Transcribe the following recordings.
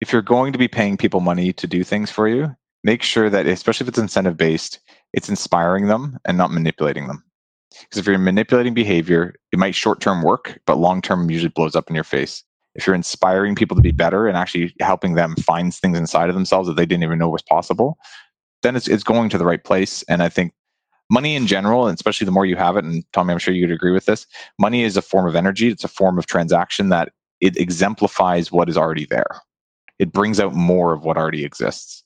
if you're going to be paying people money to do things for you, make sure that, especially if it's incentive based, it's inspiring them and not manipulating them. Because if you're manipulating behavior, it might short term work, but long term usually blows up in your face. If you're inspiring people to be better and actually helping them find things inside of themselves that they didn't even know was possible, then it's, it's going to the right place. And I think money in general, and especially the more you have it, and Tommy, I'm sure you'd agree with this, money is a form of energy. It's a form of transaction that it exemplifies what is already there. It brings out more of what already exists.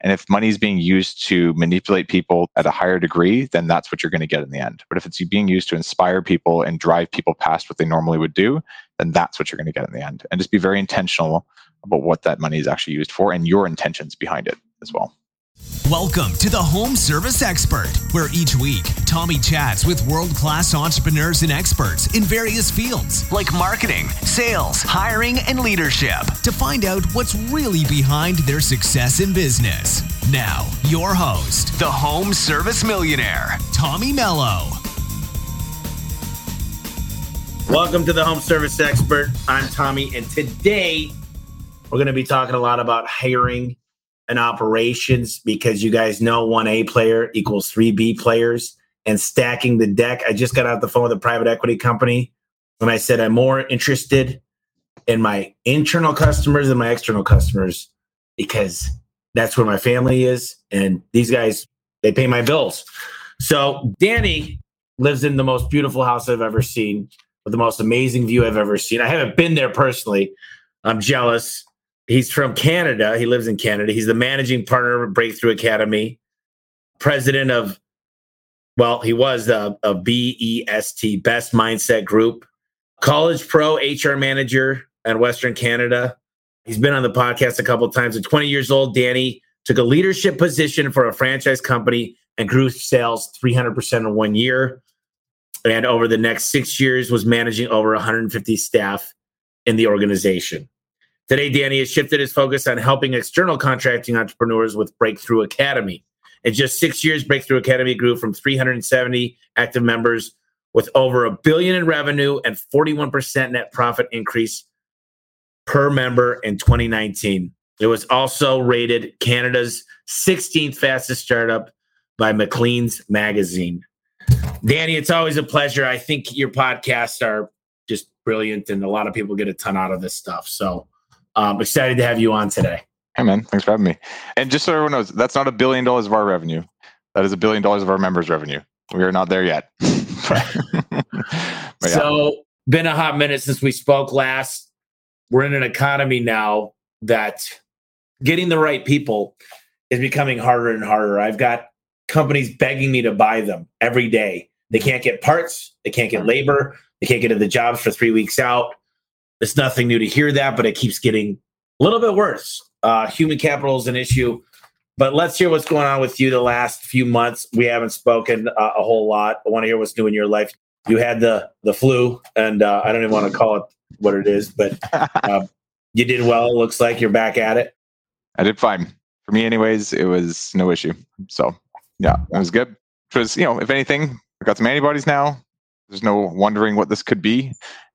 And if money is being used to manipulate people at a higher degree, then that's what you're going to get in the end. But if it's being used to inspire people and drive people past what they normally would do, then that's what you're going to get in the end. And just be very intentional about what that money is actually used for and your intentions behind it as well. Welcome to the Home Service Expert, where each week Tommy chats with world class entrepreneurs and experts in various fields like marketing, sales, hiring, and leadership to find out what's really behind their success in business. Now, your host, the Home Service Millionaire, Tommy Mello. Welcome to the Home Service Expert. I'm Tommy, and today we're going to be talking a lot about hiring and operations because you guys know one A player equals three B players and stacking the deck. I just got out the phone with a private equity company and I said I'm more interested in my internal customers than my external customers because that's where my family is and these guys they pay my bills. So Danny lives in the most beautiful house I've ever seen with the most amazing view I've ever seen. I haven't been there personally. I'm jealous He's from Canada. He lives in Canada. He's the managing partner of Breakthrough Academy, president of, well, he was a, a BEST, Best Mindset Group, college pro HR manager at Western Canada. He's been on the podcast a couple times. At 20 years old, Danny took a leadership position for a franchise company and grew sales 300% in one year. And over the next six years, was managing over 150 staff in the organization. Today, Danny has shifted his focus on helping external contracting entrepreneurs with Breakthrough Academy. In just six years, Breakthrough Academy grew from 370 active members with over a billion in revenue and 41% net profit increase per member in 2019. It was also rated Canada's 16th fastest startup by Maclean's magazine. Danny, it's always a pleasure. I think your podcasts are just brilliant and a lot of people get a ton out of this stuff. So um, excited to have you on today. Hey, man. Thanks for having me. And just so everyone knows, that's not a billion dollars of our revenue. That is a billion dollars of our members' revenue. We are not there yet. yeah. So, been a hot minute since we spoke last. We're in an economy now that getting the right people is becoming harder and harder. I've got companies begging me to buy them every day. They can't get parts, they can't get labor, they can't get to the jobs for three weeks out. It's nothing new to hear that, but it keeps getting a little bit worse. Uh, human capital is an issue. But let's hear what's going on with you the last few months. We haven't spoken uh, a whole lot. I want to hear what's new in your life. You had the the flu, and uh, I don't even want to call it what it is, but uh, you did well. It looks like you're back at it. I did fine. For me, anyways, it was no issue. So yeah, it was good. It was, you know, if anything, I got some antibodies now. There's no wondering what this could be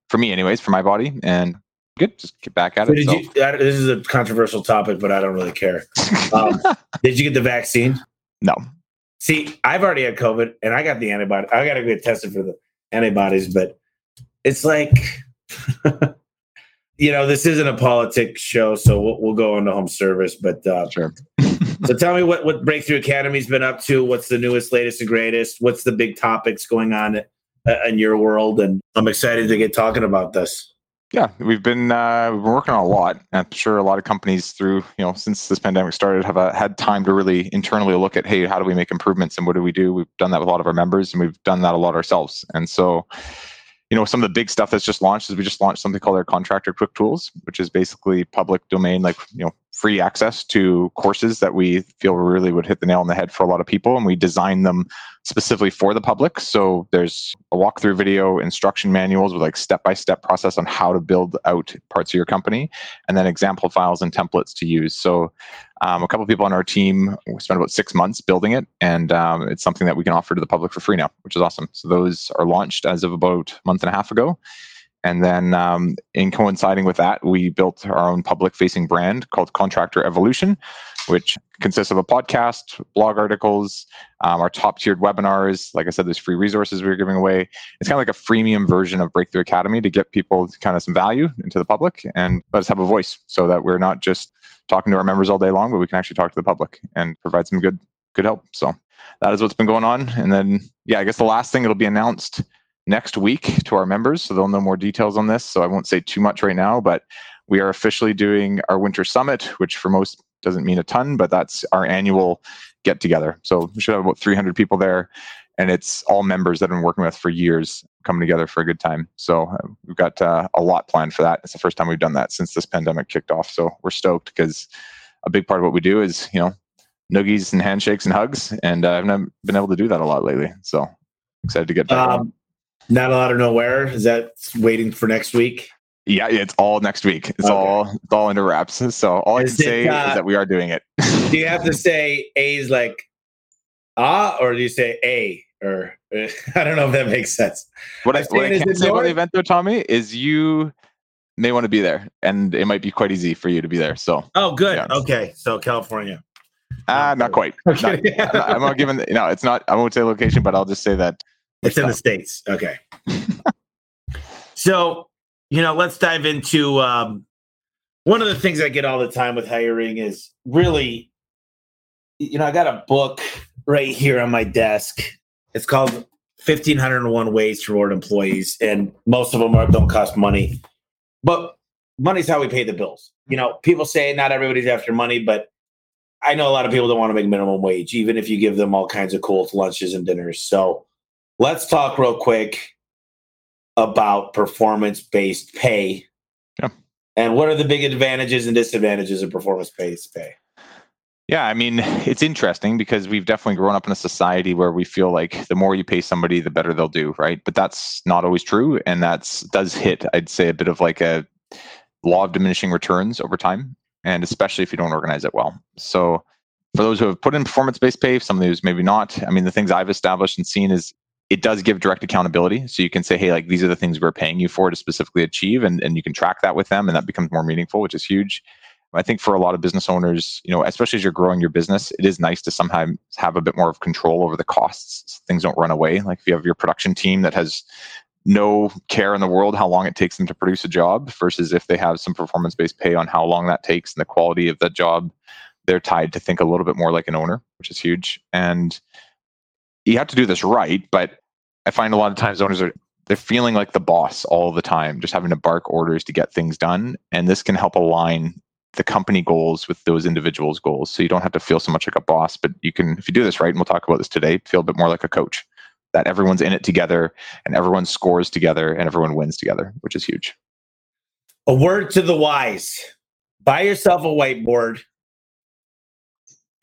for me, anyways, for my body. And good, just get back at so it. So. You, this is a controversial topic, but I don't really care. Um, did you get the vaccine? No. See, I've already had COVID, and I got the antibody. I got to get tested for the antibodies, but it's like, you know, this isn't a politics show, so we'll, we'll go on to home service. But uh, sure. so tell me what what Breakthrough Academy's been up to. What's the newest, latest, and greatest? What's the big topics going on in your world, and I'm excited to get talking about this. Yeah, we've been uh, we've been working on a lot. I'm sure a lot of companies through you know since this pandemic started have uh, had time to really internally look at hey how do we make improvements and what do we do? We've done that with a lot of our members and we've done that a lot ourselves. And so you know, some of the big stuff that's just launched is we just launched something called our contractor quick tools, which is basically public domain, like, you know, free access to courses that we feel really would hit the nail on the head for a lot of people. And we design them specifically for the public. So there's a walkthrough video, instruction manuals with like step by step process on how to build out parts of your company, and then example files and templates to use. So um, a couple people on our team spent about six months building it, and um, it's something that we can offer to the public for free now, which is awesome. So those are launched as of about a month and a half ago. And then, um, in coinciding with that, we built our own public facing brand called Contractor Evolution, which consists of a podcast, blog articles, um, our top tiered webinars. Like I said, there's free resources we're giving away. It's kind of like a freemium version of Breakthrough Academy to get people kind of some value into the public and let us have a voice so that we're not just talking to our members all day long, but we can actually talk to the public and provide some good good help. So that is what's been going on. And then, yeah, I guess the last thing it'll be announced next week to our members, so they'll know more details on this. So I won't say too much right now, but we are officially doing our winter summit, which for most doesn't mean a ton, but that's our annual get together. So we should have about 300 people there. And it's all members that I've been working with for years coming together for a good time. So uh, we've got uh, a lot planned for that. It's the first time we've done that since this pandemic kicked off. So we're stoked because a big part of what we do is, you know, noogies and handshakes and hugs. And uh, I've never been able to do that a lot lately. So excited to get back. Um, not a lot of nowhere. Is that waiting for next week? Yeah, it's all next week. It's okay. all it's all under wraps. So all is I can say uh, is that we are doing it. do you have to say A is like ah, or do you say A? Or I don't know if that makes sense. What I, what I can say about the event though, Tommy, is you may want to be there, and it might be quite easy for you to be there. So oh, good. Okay, so California. Ah, uh, not quite. Okay. Not, I'm, not, giving. No, it's not. I won't say location, but I'll just say that it's in the states. Okay. so you know, let's dive into um, one of the things I get all the time with hiring is really, you know, I got a book right here on my desk. It's called 1501 Ways to Reward Employees, and most of them are, don't cost money. But money's how we pay the bills. You know, people say not everybody's after money, but I know a lot of people don't want to make minimum wage, even if you give them all kinds of cool lunches and dinners. So let's talk real quick about performance based pay. Yeah. And what are the big advantages and disadvantages of performance based pay? Yeah, I mean, it's interesting because we've definitely grown up in a society where we feel like the more you pay somebody, the better they'll do, right? But that's not always true. And that's does hit, I'd say, a bit of like a law of diminishing returns over time. And especially if you don't organize it well. So for those who have put in performance based pay, some of those maybe not. I mean, the things I've established and seen is it does give direct accountability. So you can say, hey, like these are the things we're paying you for to specifically achieve, and, and you can track that with them, and that becomes more meaningful, which is huge. I think for a lot of business owners, you know, especially as you're growing your business, it is nice to sometimes have a bit more of control over the costs. So things don't run away. Like if you have your production team that has no care in the world how long it takes them to produce a job versus if they have some performance based pay on how long that takes and the quality of that job, they're tied to think a little bit more like an owner, which is huge. And you have to do this right, but I find a lot of times owners are they're feeling like the boss all the time, just having to bark orders to get things done. And this can help align the company goals with those individuals' goals. So you don't have to feel so much like a boss, but you can, if you do this right, and we'll talk about this today, feel a bit more like a coach. That everyone's in it together and everyone scores together and everyone wins together, which is huge. A word to the wise buy yourself a whiteboard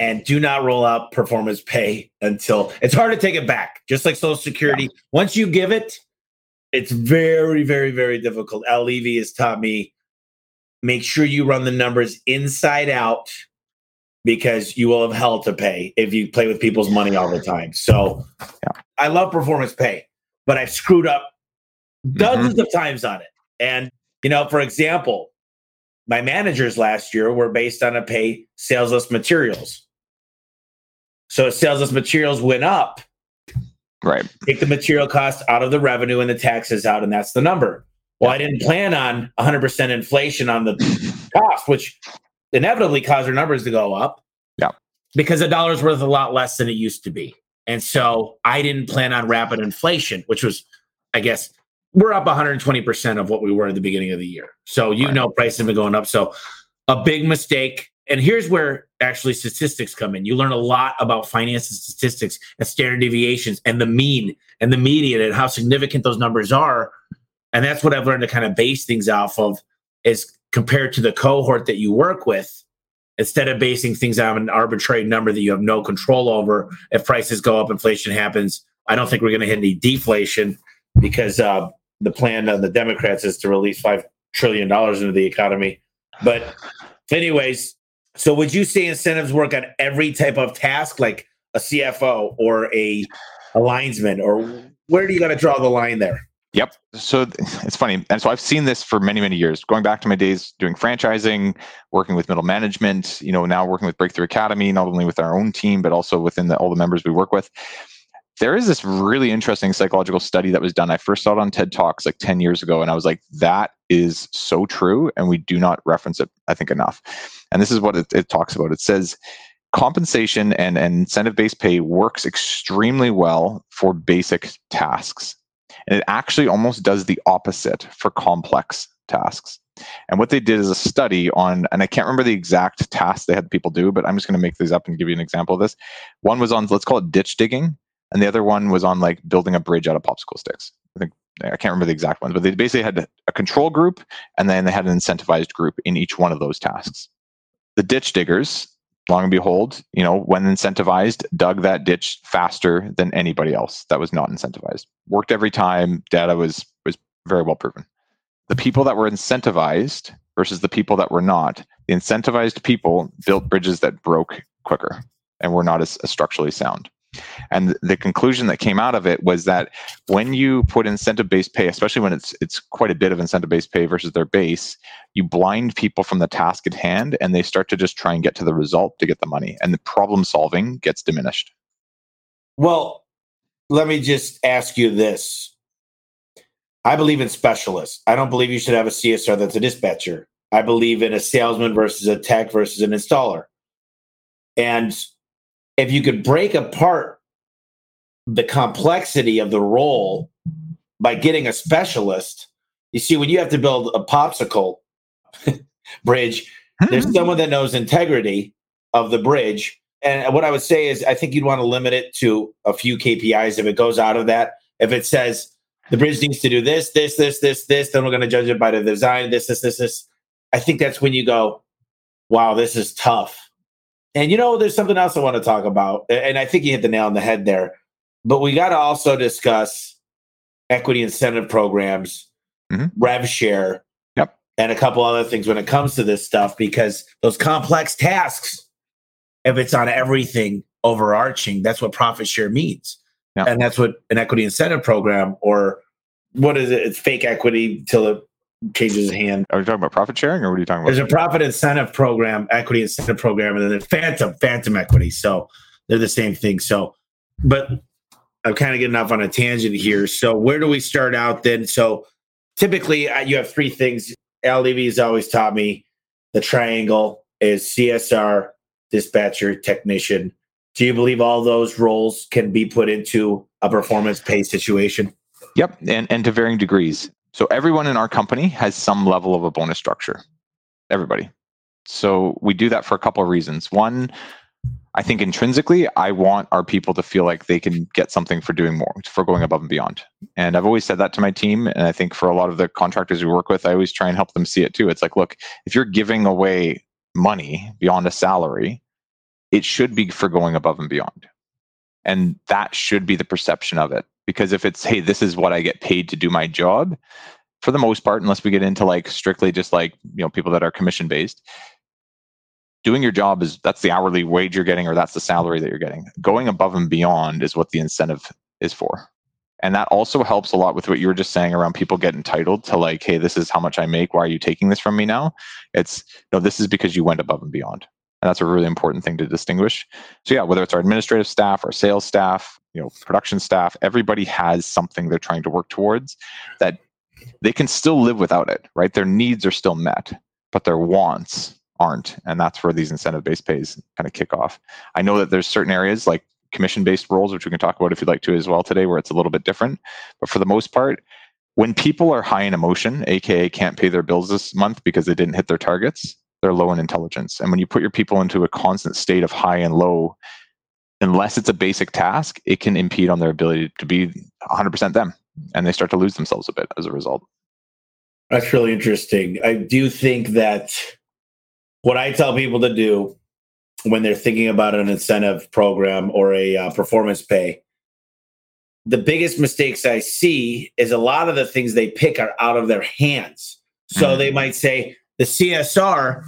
and do not roll out performance pay until it's hard to take it back. Just like Social Security, yeah. once you give it, it's very, very, very difficult. Al Levy has taught me make sure you run the numbers inside out because you will have hell to pay if you play with people's money all the time. So yeah. I love performance pay, but I've screwed up dozens mm-hmm. of times on it. And, you know, for example, my managers last year were based on a pay sales salesless materials. So sales materials went up. Right. Take the material cost out of the revenue and the taxes out, and that's the number. Well, I didn't plan on 100% inflation on the cost, which inevitably caused our numbers to go up. Yeah. Because a dollar's worth a lot less than it used to be. And so I didn't plan on rapid inflation, which was, I guess, we're up 120% of what we were at the beginning of the year. So you right. know prices have been going up. So a big mistake and here's where actually statistics come in. You learn a lot about finance and statistics and standard deviations and the mean and the median and how significant those numbers are. And that's what I've learned to kind of base things off of is compared to the cohort that you work with, instead of basing things on an arbitrary number that you have no control over. If prices go up, inflation happens. I don't think we're going to hit any deflation because uh, the plan of the Democrats is to release $5 trillion into the economy. But, anyways, so would you say incentives work on every type of task, like a CFO or a, a linesman, or where do you got to draw the line there? Yep. So it's funny. And so I've seen this for many, many years, going back to my days doing franchising, working with middle management, you know, now working with Breakthrough Academy, not only with our own team, but also within the, all the members we work with. There is this really interesting psychological study that was done. I first saw it on TED Talks like 10 years ago, and I was like, that is so true. And we do not reference it, I think, enough. And this is what it, it talks about. It says compensation and, and incentive based pay works extremely well for basic tasks and it actually almost does the opposite for complex tasks. And what they did is a study on, and I can't remember the exact task they had people do, but I'm just going to make these up and give you an example of this. One was on, let's call it ditch digging, and the other one was on like building a bridge out of popsicle sticks. I think I can't remember the exact ones, but they basically had a control group and then they had an incentivized group in each one of those tasks. The ditch diggers long and behold, you know, when incentivized, dug that ditch faster than anybody else that was not incentivized. Worked every time. Data was was very well proven. The people that were incentivized versus the people that were not, the incentivized people built bridges that broke quicker and were not as, as structurally sound. And the conclusion that came out of it was that when you put incentive-based pay, especially when it's it's quite a bit of incentive-based pay versus their base, you blind people from the task at hand and they start to just try and get to the result to get the money. And the problem solving gets diminished. Well, let me just ask you this. I believe in specialists. I don't believe you should have a CSR that's a dispatcher. I believe in a salesman versus a tech versus an installer. And if you could break apart the complexity of the role by getting a specialist, you see, when you have to build a popsicle bridge, there's hmm. someone that knows integrity of the bridge. And what I would say is, I think you'd want to limit it to a few KPIs. If it goes out of that, if it says the bridge needs to do this, this, this, this, this, then we're going to judge it by the design, this, this, this, this. I think that's when you go, wow, this is tough. And you know, there's something else I want to talk about, and I think you hit the nail on the head there. But we got to also discuss equity incentive programs, mm-hmm. rev share, yep. and a couple other things when it comes to this stuff, because those complex tasks, if it's on everything overarching, that's what profit share means. Yep. And that's what an equity incentive program or what is it? It's fake equity till it changes hand. Are you talking about profit sharing or what are you talking about? There's a profit incentive program, equity incentive program, and then there's phantom, phantom equity. So they're the same thing. So, but I'm kind of getting off on a tangent here. So where do we start out then? So typically you have three things. Al Levy has always taught me the triangle is CSR, dispatcher, technician. Do you believe all those roles can be put into a performance pay situation? Yep, and, and to varying degrees. So everyone in our company has some level of a bonus structure. Everybody. So we do that for a couple of reasons. One, I think intrinsically, I want our people to feel like they can get something for doing more, for going above and beyond. And I've always said that to my team. And I think for a lot of the contractors we work with, I always try and help them see it too. It's like, look, if you're giving away money beyond a salary, it should be for going above and beyond. And that should be the perception of it. Because if it's, hey, this is what I get paid to do my job, for the most part, unless we get into like strictly just like, you know, people that are commission based, doing your job is that's the hourly wage you're getting or that's the salary that you're getting. Going above and beyond is what the incentive is for. And that also helps a lot with what you were just saying around people get entitled to like, hey, this is how much I make. Why are you taking this from me now? It's no, this is because you went above and beyond. And that's a really important thing to distinguish. So yeah, whether it's our administrative staff, our sales staff, you know, production staff, everybody has something they're trying to work towards that they can still live without it, right? Their needs are still met, but their wants aren't. And that's where these incentive based pays kind of kick off. I know that there's certain areas like commission based roles, which we can talk about if you'd like to as well today, where it's a little bit different. But for the most part, when people are high in emotion, aka can't pay their bills this month because they didn't hit their targets, they're low in intelligence. And when you put your people into a constant state of high and low, unless it's a basic task, it can impede on their ability to be 100% them. And they start to lose themselves a bit as a result. That's really interesting. I do think that what I tell people to do when they're thinking about an incentive program or a uh, performance pay, the biggest mistakes I see is a lot of the things they pick are out of their hands. So mm-hmm. they might say, the CSR,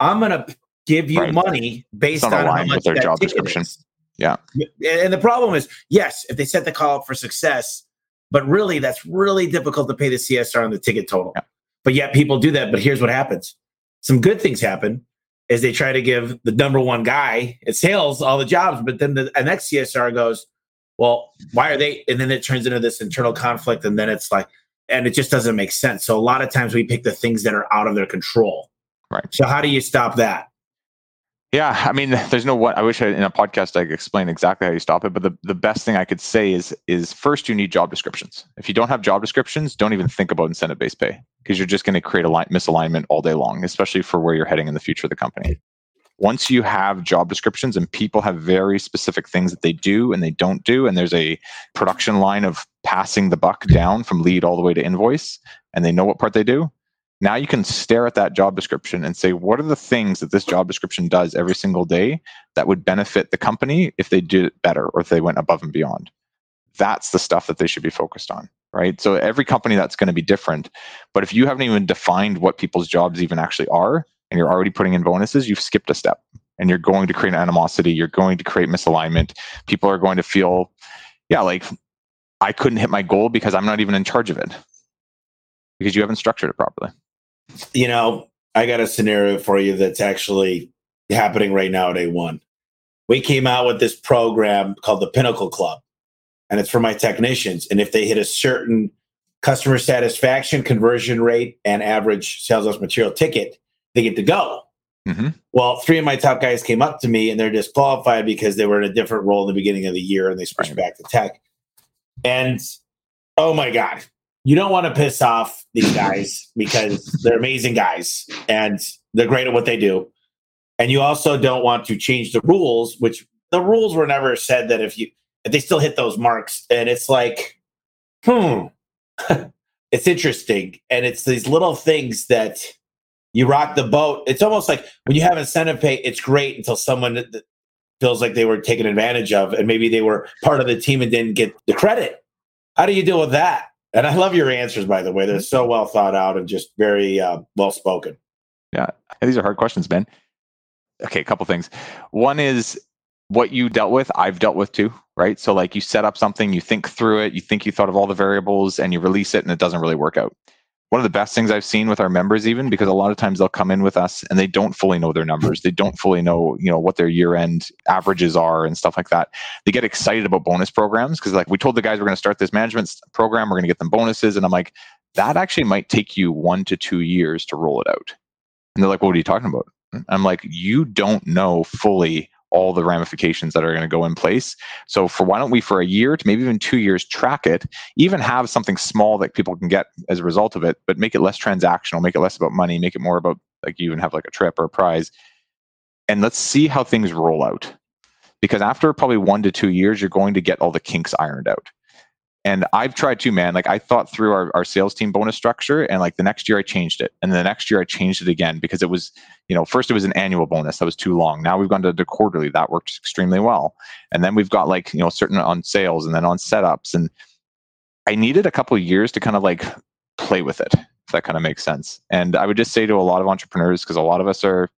I'm going to give you right. money based on how much their job description. Is. Yeah. And the problem is, yes, if they set the call up for success, But really, that's really difficult to pay the CSR on the ticket total. Yeah. But yet people do that. But here's what happens some good things happen is they try to give the number one guy at sales all the jobs, but then the, the next CSR goes, well, why are they? And then it turns into this internal conflict, and then it's like, and it just doesn't make sense. So a lot of times we pick the things that are out of their control. Right. So how do you stop that? Yeah, I mean, there's no what. I wish I, in a podcast I could explain exactly how you stop it. But the, the best thing I could say is is first you need job descriptions. If you don't have job descriptions, don't even think about incentive based pay because you're just going to create a line, misalignment all day long, especially for where you're heading in the future of the company. Once you have job descriptions and people have very specific things that they do and they don't do, and there's a production line of passing the buck down from lead all the way to invoice, and they know what part they do, now you can stare at that job description and say, what are the things that this job description does every single day that would benefit the company if they did it better or if they went above and beyond? That's the stuff that they should be focused on, right? So every company that's going to be different. But if you haven't even defined what people's jobs even actually are, and you're already putting in bonuses, you've skipped a step and you're going to create animosity. You're going to create misalignment. People are going to feel, yeah, like I couldn't hit my goal because I'm not even in charge of it because you haven't structured it properly you know, I got a scenario for you that's actually happening right now at A1. We came out with this program called the Pinnacle Club, and it's for my technicians. And if they hit a certain customer satisfaction, conversion rate, and average sales material ticket, they get to go. Mm-hmm. Well, three of my top guys came up to me and they're disqualified because they were in a different role in the beginning of the year and they switched right. back to tech. And oh my God, you don't want to piss off these guys because they're amazing guys and they're great at what they do. And you also don't want to change the rules, which the rules were never said that if you if they still hit those marks. And it's like, hmm, it's interesting. And it's these little things that you rock the boat. It's almost like when you have incentive pay, it's great until someone feels like they were taken advantage of and maybe they were part of the team and didn't get the credit. How do you deal with that? And I love your answers, by the way. They're so well thought out and just very uh, well spoken. Yeah, these are hard questions, Ben. Okay, a couple things. One is what you dealt with, I've dealt with too, right? So, like, you set up something, you think through it, you think you thought of all the variables, and you release it, and it doesn't really work out one of the best things I've seen with our members, even because a lot of times they'll come in with us and they don't fully know their numbers. They don't fully know, you know, what their year end averages are and stuff like that. They get excited about bonus programs because, like, we told the guys we're going to start this management program, we're going to get them bonuses. And I'm like, that actually might take you one to two years to roll it out. And they're like, what are you talking about? I'm like, you don't know fully all the ramifications that are going to go in place. So for why don't we for a year to maybe even two years track it, even have something small that people can get as a result of it, but make it less transactional, make it less about money, make it more about like you even have like a trip or a prize. And let's see how things roll out. Because after probably one to two years, you're going to get all the kinks ironed out. And I've tried too, man. Like I thought through our, our sales team bonus structure, and like the next year I changed it, and the next year I changed it again because it was, you know, first it was an annual bonus that was too long. Now we've gone to the quarterly that works extremely well, and then we've got like you know certain on sales and then on setups, and I needed a couple years to kind of like play with it. If that kind of makes sense. And I would just say to a lot of entrepreneurs, because a lot of us are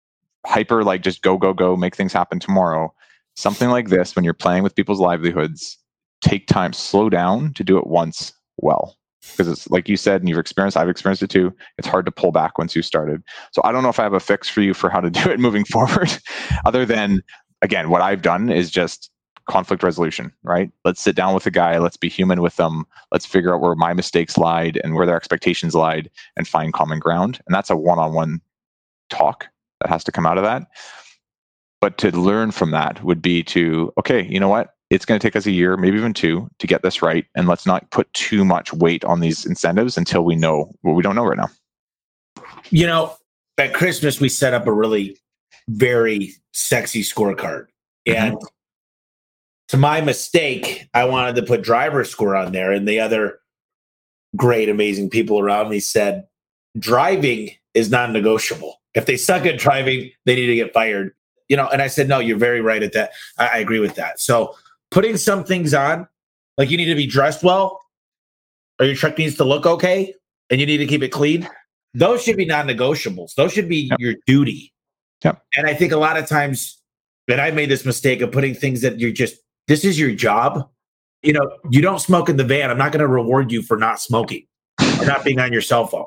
hyper like just go go go make things happen tomorrow. Something like this when you're playing with people's livelihoods take time, slow down to do it once well. Because it's like you said, and you've experienced, I've experienced it too. It's hard to pull back once you started. So I don't know if I have a fix for you for how to do it moving forward, other than again, what I've done is just conflict resolution, right? Let's sit down with the guy, let's be human with them, let's figure out where my mistakes lied and where their expectations lied and find common ground. And that's a one on one talk that has to come out of that. But to learn from that would be to, okay, you know what? It's going to take us a year, maybe even two, to get this right. And let's not put too much weight on these incentives until we know what we don't know right now. You know, at Christmas, we set up a really very sexy scorecard. Mm-hmm. And to my mistake, I wanted to put driver score on there. And the other great, amazing people around me said, driving is non negotiable. If they suck at driving, they need to get fired. You know, and I said, no, you're very right at that. I, I agree with that. So putting some things on, like you need to be dressed well, or your truck needs to look okay, and you need to keep it clean. Those should be non-negotiables. Those should be yep. your duty. Yep. And I think a lot of times that I made this mistake of putting things that you're just this is your job. you know, you don't smoke in the van. I'm not going to reward you for not smoking or not being on your cell phone.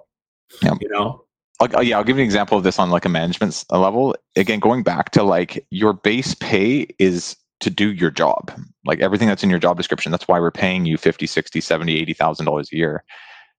Yep. You know, I'll, yeah, I'll give you an example of this on like a management level. Again, going back to like your base pay is to do your job. Like everything that's in your job description. That's why we're paying you 50, 60, 70, 80,000 dollars a year.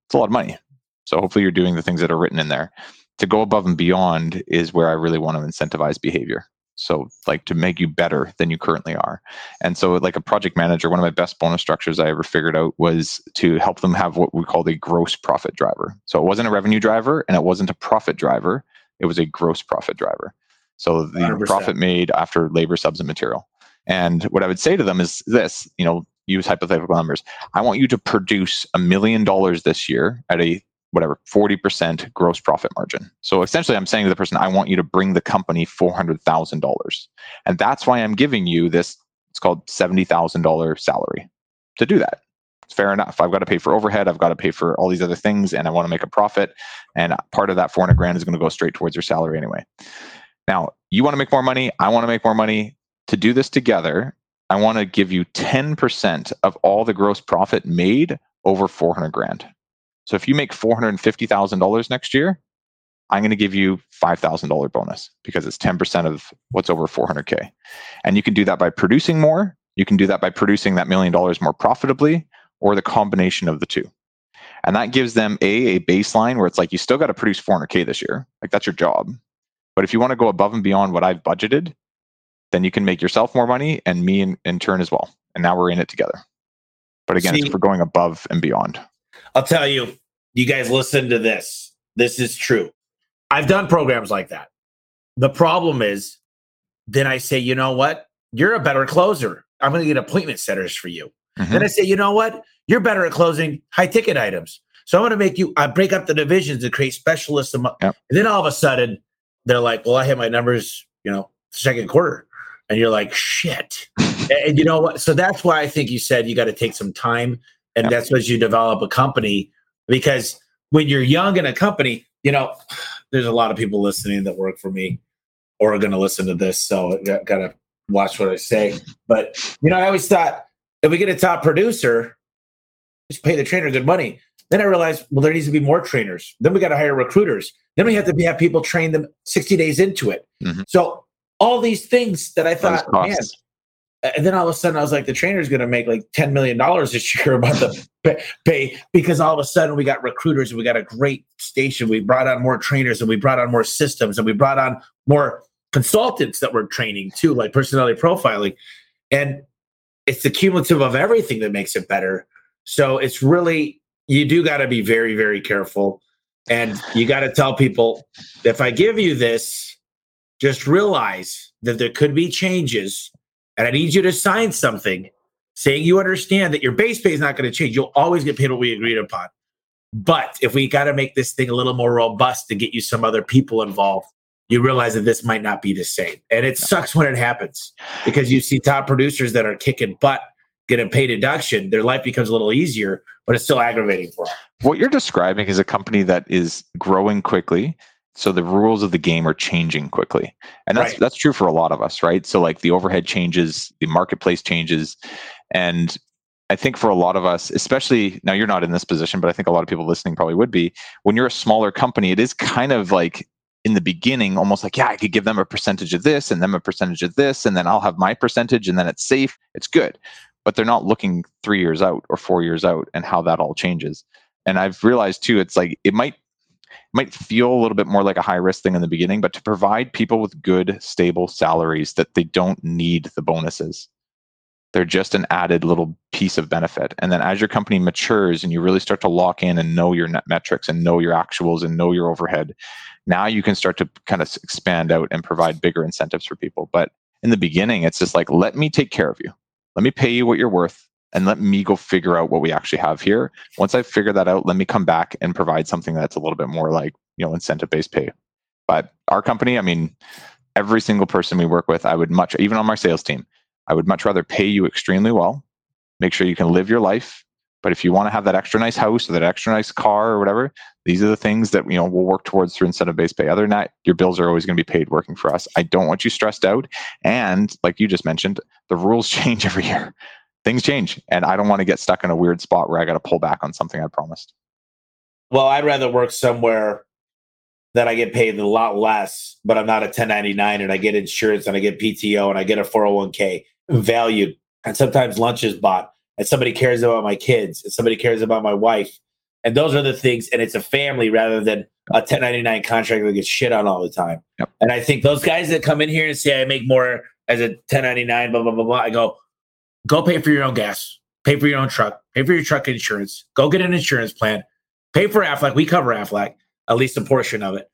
It's a lot of money. So hopefully you're doing the things that are written in there. To go above and beyond is where I really want to incentivize behavior. So, like to make you better than you currently are. And so, like a project manager, one of my best bonus structures I ever figured out was to help them have what we call a gross profit driver. So, it wasn't a revenue driver and it wasn't a profit driver, it was a gross profit driver. So, the 100%. profit made after labor, subs, and material. And what I would say to them is this you know, use hypothetical numbers. I want you to produce a million dollars this year at a whatever 40% gross profit margin. So essentially I'm saying to the person I want you to bring the company $400,000. And that's why I'm giving you this it's called $70,000 salary to do that. It's fair enough. I've got to pay for overhead, I've got to pay for all these other things and I want to make a profit and part of that 400 grand is going to go straight towards your salary anyway. Now, you want to make more money, I want to make more money. To do this together, I want to give you 10% of all the gross profit made over 400 grand. So if you make $450,000 next year, I'm going to give you $5,000 bonus because it's 10% of what's over 400K. And you can do that by producing more. You can do that by producing that million dollars more profitably or the combination of the two. And that gives them a, a baseline where it's like you still got to produce 400K this year. Like that's your job. But if you want to go above and beyond what I've budgeted, then you can make yourself more money and me in, in turn as well. And now we're in it together. But again, See, it's for going above and beyond. I'll tell you, you guys listen to this. This is true. I've done programs like that. The problem is, then I say, you know what? You're a better closer. I'm going to get appointment setters for you. Mm-hmm. Then I say, you know what? You're better at closing high ticket items. So I'm going to make you, I break up the divisions and create specialists. Yep. And then all of a sudden, they're like, well, I hit my numbers, you know, second quarter. And you're like, shit. and, you know what? So that's why I think you said you got to take some time. And yep. that's as you develop a company because when you're young in a company, you know, there's a lot of people listening that work for me or are going to listen to this. So got, got to watch what I say. But, you know, I always thought if we get a top producer, just pay the trainer good money. Then I realized, well, there needs to be more trainers. Then we got to hire recruiters. Then we have to have people train them 60 days into it. Mm-hmm. So all these things that I thought, man, and then all of a sudden I was like, the trainer's going to make like $10 million this year about the pay because all of a sudden we got recruiters and we got a great station. We brought on more trainers and we brought on more systems and we brought on more consultants that were training too, like personality profiling. And it's the cumulative of everything that makes it better. So it's really, you do got to be very, very careful. And you got to tell people if I give you this, just realize that there could be changes and I need you to sign something saying you understand that your base pay is not going to change. You'll always get paid what we agreed upon. But if we got to make this thing a little more robust to get you some other people involved, you realize that this might not be the same. And it sucks when it happens because you see top producers that are kicking butt, getting paid deduction. Their life becomes a little easier, but it's still aggravating for them. What you're describing is a company that is growing quickly so the rules of the game are changing quickly. And that's right. that's true for a lot of us right? So like the overhead changes the marketplace changes. And i think for a lot of us especially now you're not in this position but i think a lot of people listening probably would be when you're a smaller company it is kind of like in the beginning almost like yeah i could give them a percentage of this and them a percentage of this and then i'll have my percentage and then it's safe. It's good. But they're not looking three years out or four years out and how that all changes. And i've realized too it's like it might might feel a little bit more like a high risk thing in the beginning, but to provide people with good, stable salaries that they don't need the bonuses. They're just an added little piece of benefit. And then as your company matures and you really start to lock in and know your net metrics and know your actuals and know your overhead, now you can start to kind of expand out and provide bigger incentives for people. But in the beginning, it's just like, let me take care of you. Let me pay you what you're worth and let me go figure out what we actually have here. Once I figure that out, let me come back and provide something that's a little bit more like, you know, incentive based pay. But our company, I mean, every single person we work with, I would much, even on my sales team, I would much rather pay you extremely well, make sure you can live your life. But if you want to have that extra nice house or that extra nice car or whatever, these are the things that you know we'll work towards through incentive based pay. Other than that, your bills are always going to be paid working for us. I don't want you stressed out. And like you just mentioned, the rules change every year things change. And I don't want to get stuck in a weird spot where I got to pull back on something I promised. Well, I'd rather work somewhere that I get paid a lot less, but I'm not a 1099 and I get insurance and I get PTO and I get a 401k valued. And sometimes lunch is bought and somebody cares about my kids and somebody cares about my wife. And those are the things. And it's a family rather than a 1099 contract that gets shit on all the time. Yep. And I think those guys that come in here and say, I make more as a 1099, blah, blah, blah, blah. I go, go pay for your own gas, pay for your own truck, pay for your truck insurance, go get an insurance plan, pay for Aflac. We cover Aflac at least a portion of it.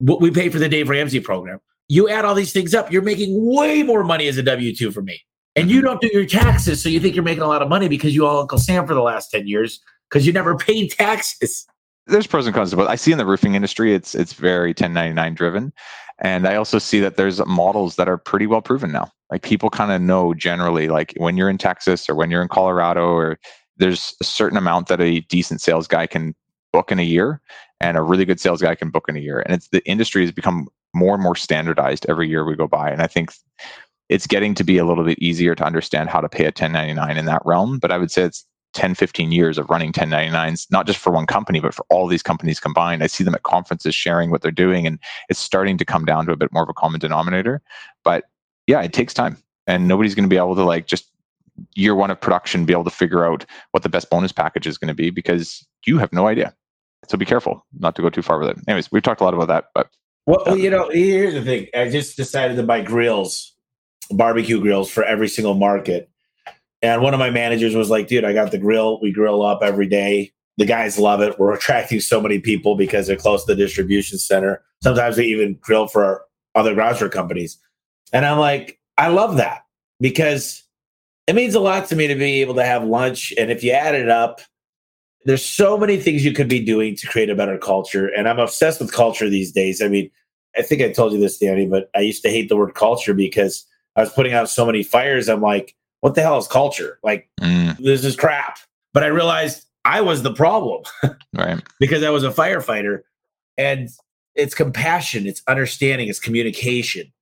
We pay for the Dave Ramsey program. You add all these things up, you're making way more money as a W 2 for me. And you mm-hmm. don't do your taxes. So you think you're making a lot of money because you all Uncle Sam for the last 10 years because you never paid taxes. There's pros and cons to both. I see in the roofing industry, it's it's very 1099 driven. And I also see that there's models that are pretty well proven now. Like people kind of know generally, like when you're in Texas or when you're in Colorado, or there's a certain amount that a decent sales guy can book in a year and a really good sales guy can book in a year. And it's the industry has become more and more standardized every year we go by. And I think it's getting to be a little bit easier to understand how to pay a 1099 in that realm. But I would say it's 10, 15 years of running 1099s, not just for one company, but for all these companies combined. I see them at conferences sharing what they're doing, and it's starting to come down to a bit more of a common denominator. But yeah, it takes time. And nobody's going to be able to like just year one of production be able to figure out what the best bonus package is going to be because you have no idea. So be careful not to go too far with it. Anyways, we've talked a lot about that, but well, you know, here's the thing. I just decided to buy grills, barbecue grills for every single market. And one of my managers was like, dude, I got the grill. We grill up every day. The guys love it. We're attracting so many people because they're close to the distribution center. Sometimes we even grill for other grocery companies. And I'm like, I love that because it means a lot to me to be able to have lunch. And if you add it up, there's so many things you could be doing to create a better culture. And I'm obsessed with culture these days. I mean, I think I told you this, Danny, but I used to hate the word culture because I was putting out so many fires. I'm like, what the hell is culture? Like, mm. this is crap. But I realized I was the problem. right. Because I was a firefighter. And it's compassion, it's understanding, it's communication.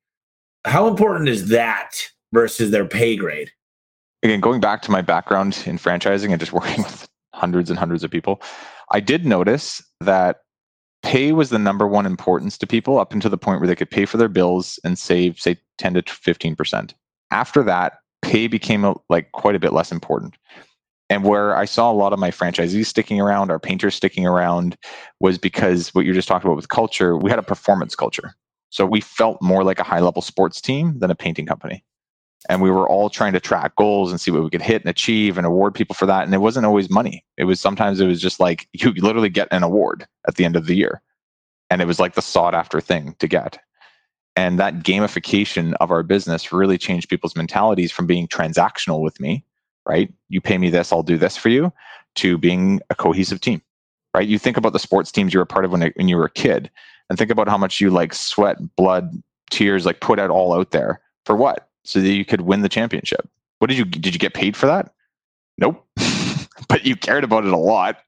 How important is that versus their pay grade? Again, going back to my background in franchising and just working with hundreds and hundreds of people, I did notice that pay was the number one importance to people up until the point where they could pay for their bills and save, say, 10 to 15%. After that, pay became a, like quite a bit less important. And where I saw a lot of my franchisees sticking around, our painters sticking around, was because what you're just talked about with culture, we had a performance culture. So we felt more like a high level sports team than a painting company. And we were all trying to track goals and see what we could hit and achieve and award people for that. And it wasn't always money. It was sometimes it was just like you literally get an award at the end of the year. And it was like the sought after thing to get. And that gamification of our business really changed people's mentalities from being transactional with me, right? You pay me this, I'll do this for you, to being a cohesive team, right? You think about the sports teams you were part of when, when you were a kid and think about how much you like sweat, blood, tears, like put it all out there for what? So that you could win the championship. What did you did you get paid for that? Nope. but you cared about it a lot.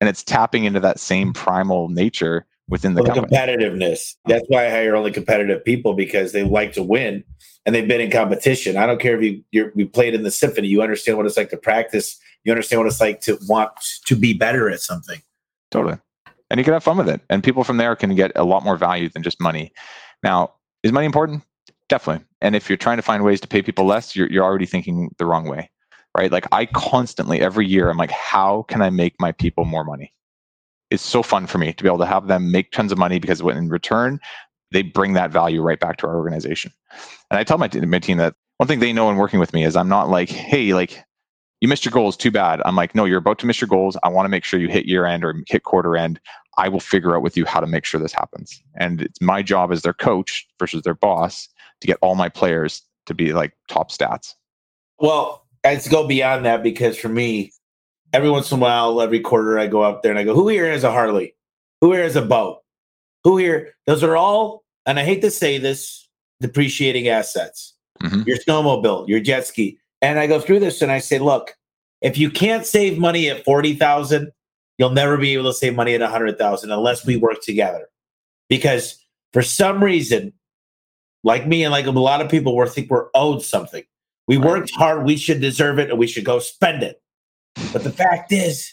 And it's tapping into that same primal nature within the, well, the competitiveness. That's why I hire only competitive people because they like to win and they've been in competition. I don't care if you you're, you played in the symphony. You understand what it's like to practice. You understand what it's like to want to be better at something. Totally and you can have fun with it. And people from there can get a lot more value than just money. Now, is money important? Definitely. And if you're trying to find ways to pay people less, you're, you're already thinking the wrong way, right? Like I constantly, every year, I'm like, how can I make my people more money? It's so fun for me to be able to have them make tons of money because in return, they bring that value right back to our organization. And I tell my, my team that one thing they know in working with me is I'm not like, hey, like you missed your goals, too bad. I'm like, no, you're about to miss your goals. I want to make sure you hit year end or hit quarter end. I will figure out with you how to make sure this happens. And it's my job as their coach versus their boss to get all my players to be like top stats. Well, let's go beyond that because for me, every once in a while, every quarter, I go up there and I go, who here has a Harley? Who here has a boat? Who here? Those are all, and I hate to say this, depreciating assets. Mm-hmm. Your snowmobile, your jet ski. And I go through this and I say, look, if you can't save money at 40,000, you'll never be able to save money at 100,000 unless we work together. Because for some reason, like me and like a lot of people, we think we're owed something. We worked hard. We should deserve it and we should go spend it. But the fact is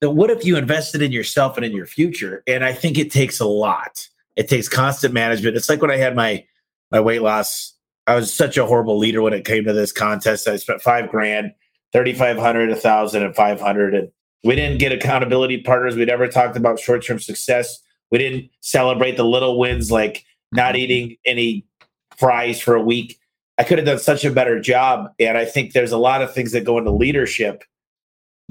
that what if you invested in yourself and in your future? And I think it takes a lot. It takes constant management. It's like when I had my my weight loss. I was such a horrible leader when it came to this contest. I spent five grand, 3,500, a thousand, and five hundred, And we didn't get accountability partners. We never talked about short term success. We didn't celebrate the little wins like not mm-hmm. eating any fries for a week. I could have done such a better job. And I think there's a lot of things that go into leadership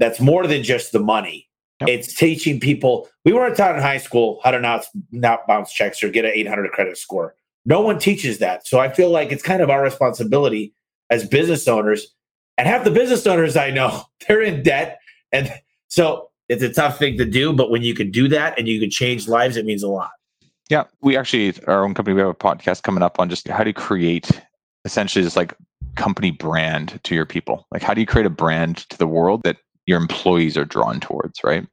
that's more than just the money. Yep. It's teaching people. We weren't taught in high school how to not, not bounce checks or get an 800 credit score. No one teaches that. So I feel like it's kind of our responsibility as business owners. And half the business owners I know, they're in debt. And so it's a tough thing to do. But when you can do that and you can change lives, it means a lot. Yeah. We actually, our own company, we have a podcast coming up on just how to create essentially just like company brand to your people. Like, how do you create a brand to the world that your employees are drawn towards, right?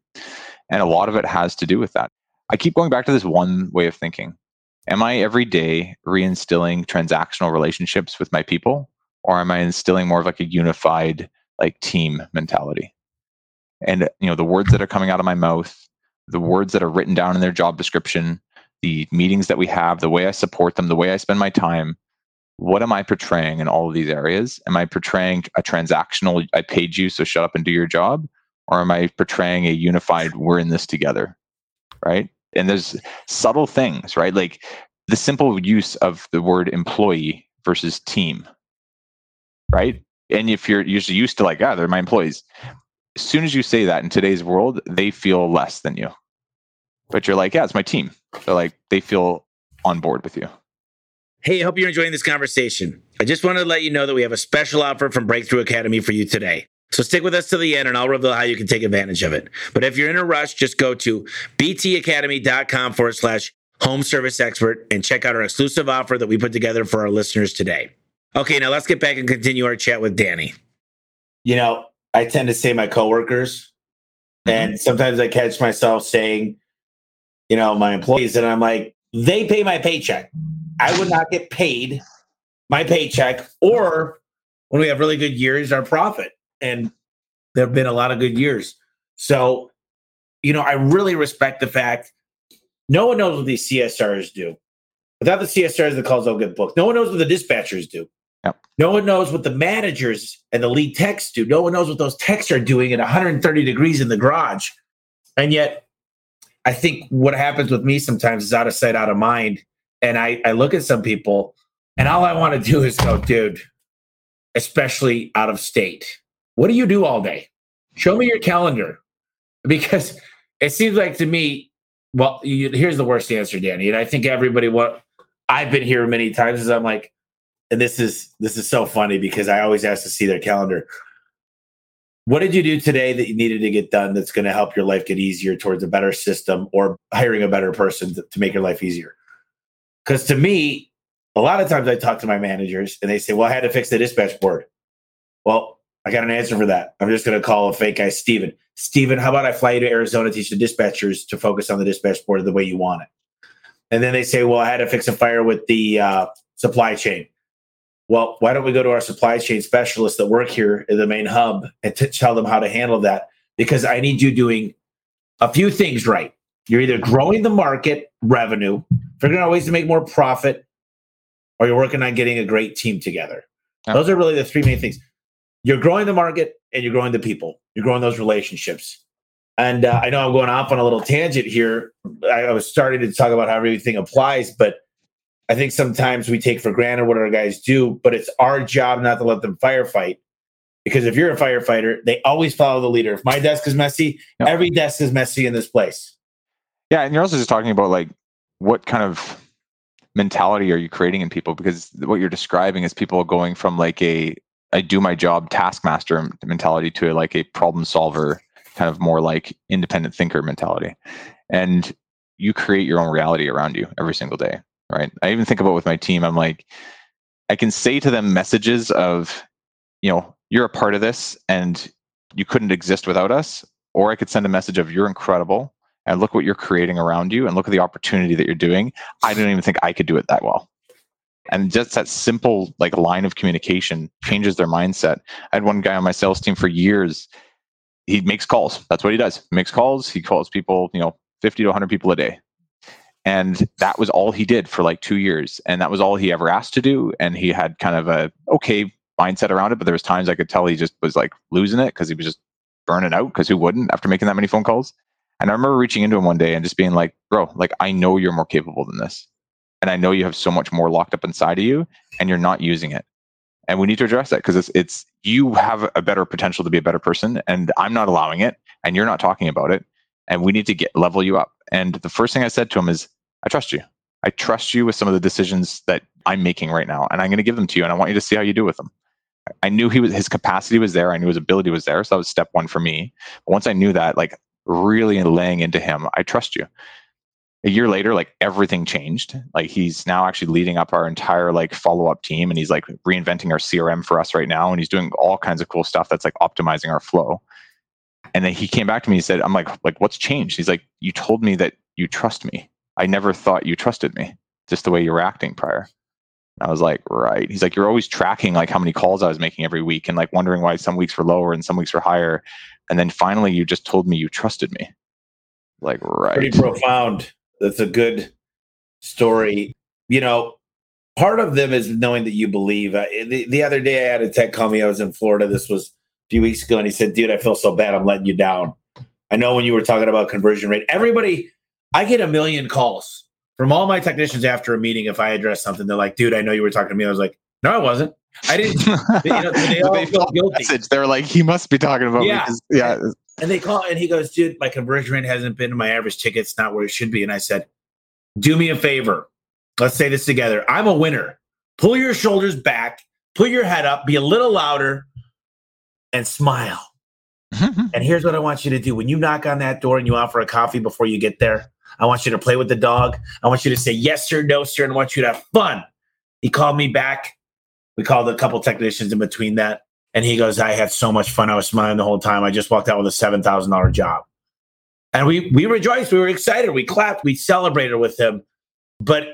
And a lot of it has to do with that. I keep going back to this one way of thinking am I every day reinstilling transactional relationships with my people, or am I instilling more of like a unified like team mentality? And you know, the words that are coming out of my mouth, the words that are written down in their job description, the meetings that we have, the way I support them, the way I spend my time, what am I portraying in all of these areas? Am I portraying a transactional, I paid you, so shut up and do your job? Or am I portraying a unified, we're in this together? Right and there's subtle things, right? Like the simple use of the word employee versus team, right? And if you're usually used to like, ah, they're my employees. As soon as you say that in today's world, they feel less than you. But you're like, yeah, it's my team. They're like they feel on board with you. Hey, I hope you're enjoying this conversation. I just wanted to let you know that we have a special offer from Breakthrough Academy for you today. So stick with us to the end and I'll reveal how you can take advantage of it. But if you're in a rush, just go to btacademy.com forward slash home service expert and check out our exclusive offer that we put together for our listeners today. Okay, now let's get back and continue our chat with Danny. You know, I tend to say my coworkers, mm-hmm. and sometimes I catch myself saying, you know, my employees, and I'm like, they pay my paycheck. I would not get paid my paycheck or when we have really good years, our profit and there have been a lot of good years. So, you know, I really respect the fact no one knows what these CSRs do. Without the CSRs, the calls don't get booked. No one knows what the dispatchers do. Yep. No one knows what the managers and the lead techs do. No one knows what those techs are doing at 130 degrees in the garage. And yet, I think what happens with me sometimes is out of sight, out of mind. And I, I look at some people, and all I want to do is go, dude, especially out of state. What do you do all day? Show me your calendar. Because it seems like to me, well, you, here's the worst answer, Danny. And I think everybody what I've been here many times is I'm like, and this is this is so funny because I always ask to see their calendar. What did you do today that you needed to get done that's going to help your life get easier towards a better system or hiring a better person to, to make your life easier? Because to me, a lot of times I talk to my managers and they say, Well, I had to fix the dispatch board. Well, I got an answer for that. I'm just going to call a fake guy Steven. Steven, how about I fly you to Arizona, teach the dispatchers to focus on the dispatch board the way you want it? And then they say, well, I had to fix a fire with the uh, supply chain. Well, why don't we go to our supply chain specialists that work here in the main hub and t- tell them how to handle that? Because I need you doing a few things right. You're either growing the market revenue, figuring out ways to make more profit, or you're working on getting a great team together. Those are really the three main things you're growing the market and you're growing the people. You're growing those relationships. And uh, I know I'm going off on a little tangent here. I, I, was starting to talk about how everything applies, but I think sometimes we take for granted what our guys do, but it's our job not to let them firefight. Because if you're a firefighter, they always follow the leader. If my desk is messy, yep. every desk is messy in this place. Yeah. And you're also just talking about like what kind of mentality are you creating in people? Because what you're describing is people going from like a I do my job taskmaster mentality to a, like a problem solver, kind of more like independent thinker mentality. And you create your own reality around you every single day, right? I even think about with my team, I'm like, I can say to them messages of, you know, you're a part of this and you couldn't exist without us. Or I could send a message of you're incredible and look what you're creating around you and look at the opportunity that you're doing. I don't even think I could do it that well. And just that simple like line of communication changes their mindset. I had one guy on my sales team for years. He makes calls. That's what he does. He makes calls. He calls people, you know, 50 to 100 people a day. And that was all he did for like two years. And that was all he ever asked to do. And he had kind of a okay mindset around it. But there was times I could tell he just was like losing it because he was just burning out because who wouldn't after making that many phone calls? And I remember reaching into him one day and just being like, bro, like I know you're more capable than this. And I know you have so much more locked up inside of you and you're not using it. And we need to address that because it's it's you have a better potential to be a better person and I'm not allowing it and you're not talking about it. And we need to get level you up. And the first thing I said to him is, I trust you. I trust you with some of the decisions that I'm making right now. And I'm going to give them to you and I want you to see how you do with them. I knew he was his capacity was there. I knew his ability was there. So that was step one for me. But once I knew that, like really laying into him, I trust you. A year later, like everything changed. Like he's now actually leading up our entire like follow-up team and he's like reinventing our CRM for us right now. And he's doing all kinds of cool stuff that's like optimizing our flow. And then he came back to me and said, I'm like, like, what's changed? He's like, you told me that you trust me. I never thought you trusted me, just the way you were acting prior. I was like, right. He's like, you're always tracking like how many calls I was making every week and like wondering why some weeks were lower and some weeks were higher. And then finally you just told me you trusted me. Like, right. Pretty profound. That's a good story. You know, part of them is knowing that you believe. Uh, the, the other day I had a tech call me. I was in Florida. This was a few weeks ago. And he said, dude, I feel so bad. I'm letting you down. I know when you were talking about conversion rate, everybody, I get a million calls from all my technicians after a meeting, if I address something, they're like, dude, I know you were talking to me. I was like, no, I wasn't. I didn't. they, you know, they all they feel guilty. Message. They're like, he must be talking about Yeah. me. 'cause- Yeah. And they call and he goes, dude, my conversion rate hasn't been my average ticket's not where it should be. And I said, do me a favor. Let's say this together. I'm a winner. Pull your shoulders back, put your head up, be a little louder, and smile. And here's what I want you to do. When you knock on that door and you offer a coffee before you get there, I want you to play with the dog. I want you to say yes, sir, no, sir, and I want you to have fun. He called me back. We called a couple technicians in between that. And he goes, I had so much fun. I was smiling the whole time. I just walked out with a $7,000 job. And we, we rejoiced. We were excited. We clapped. We celebrated with him. But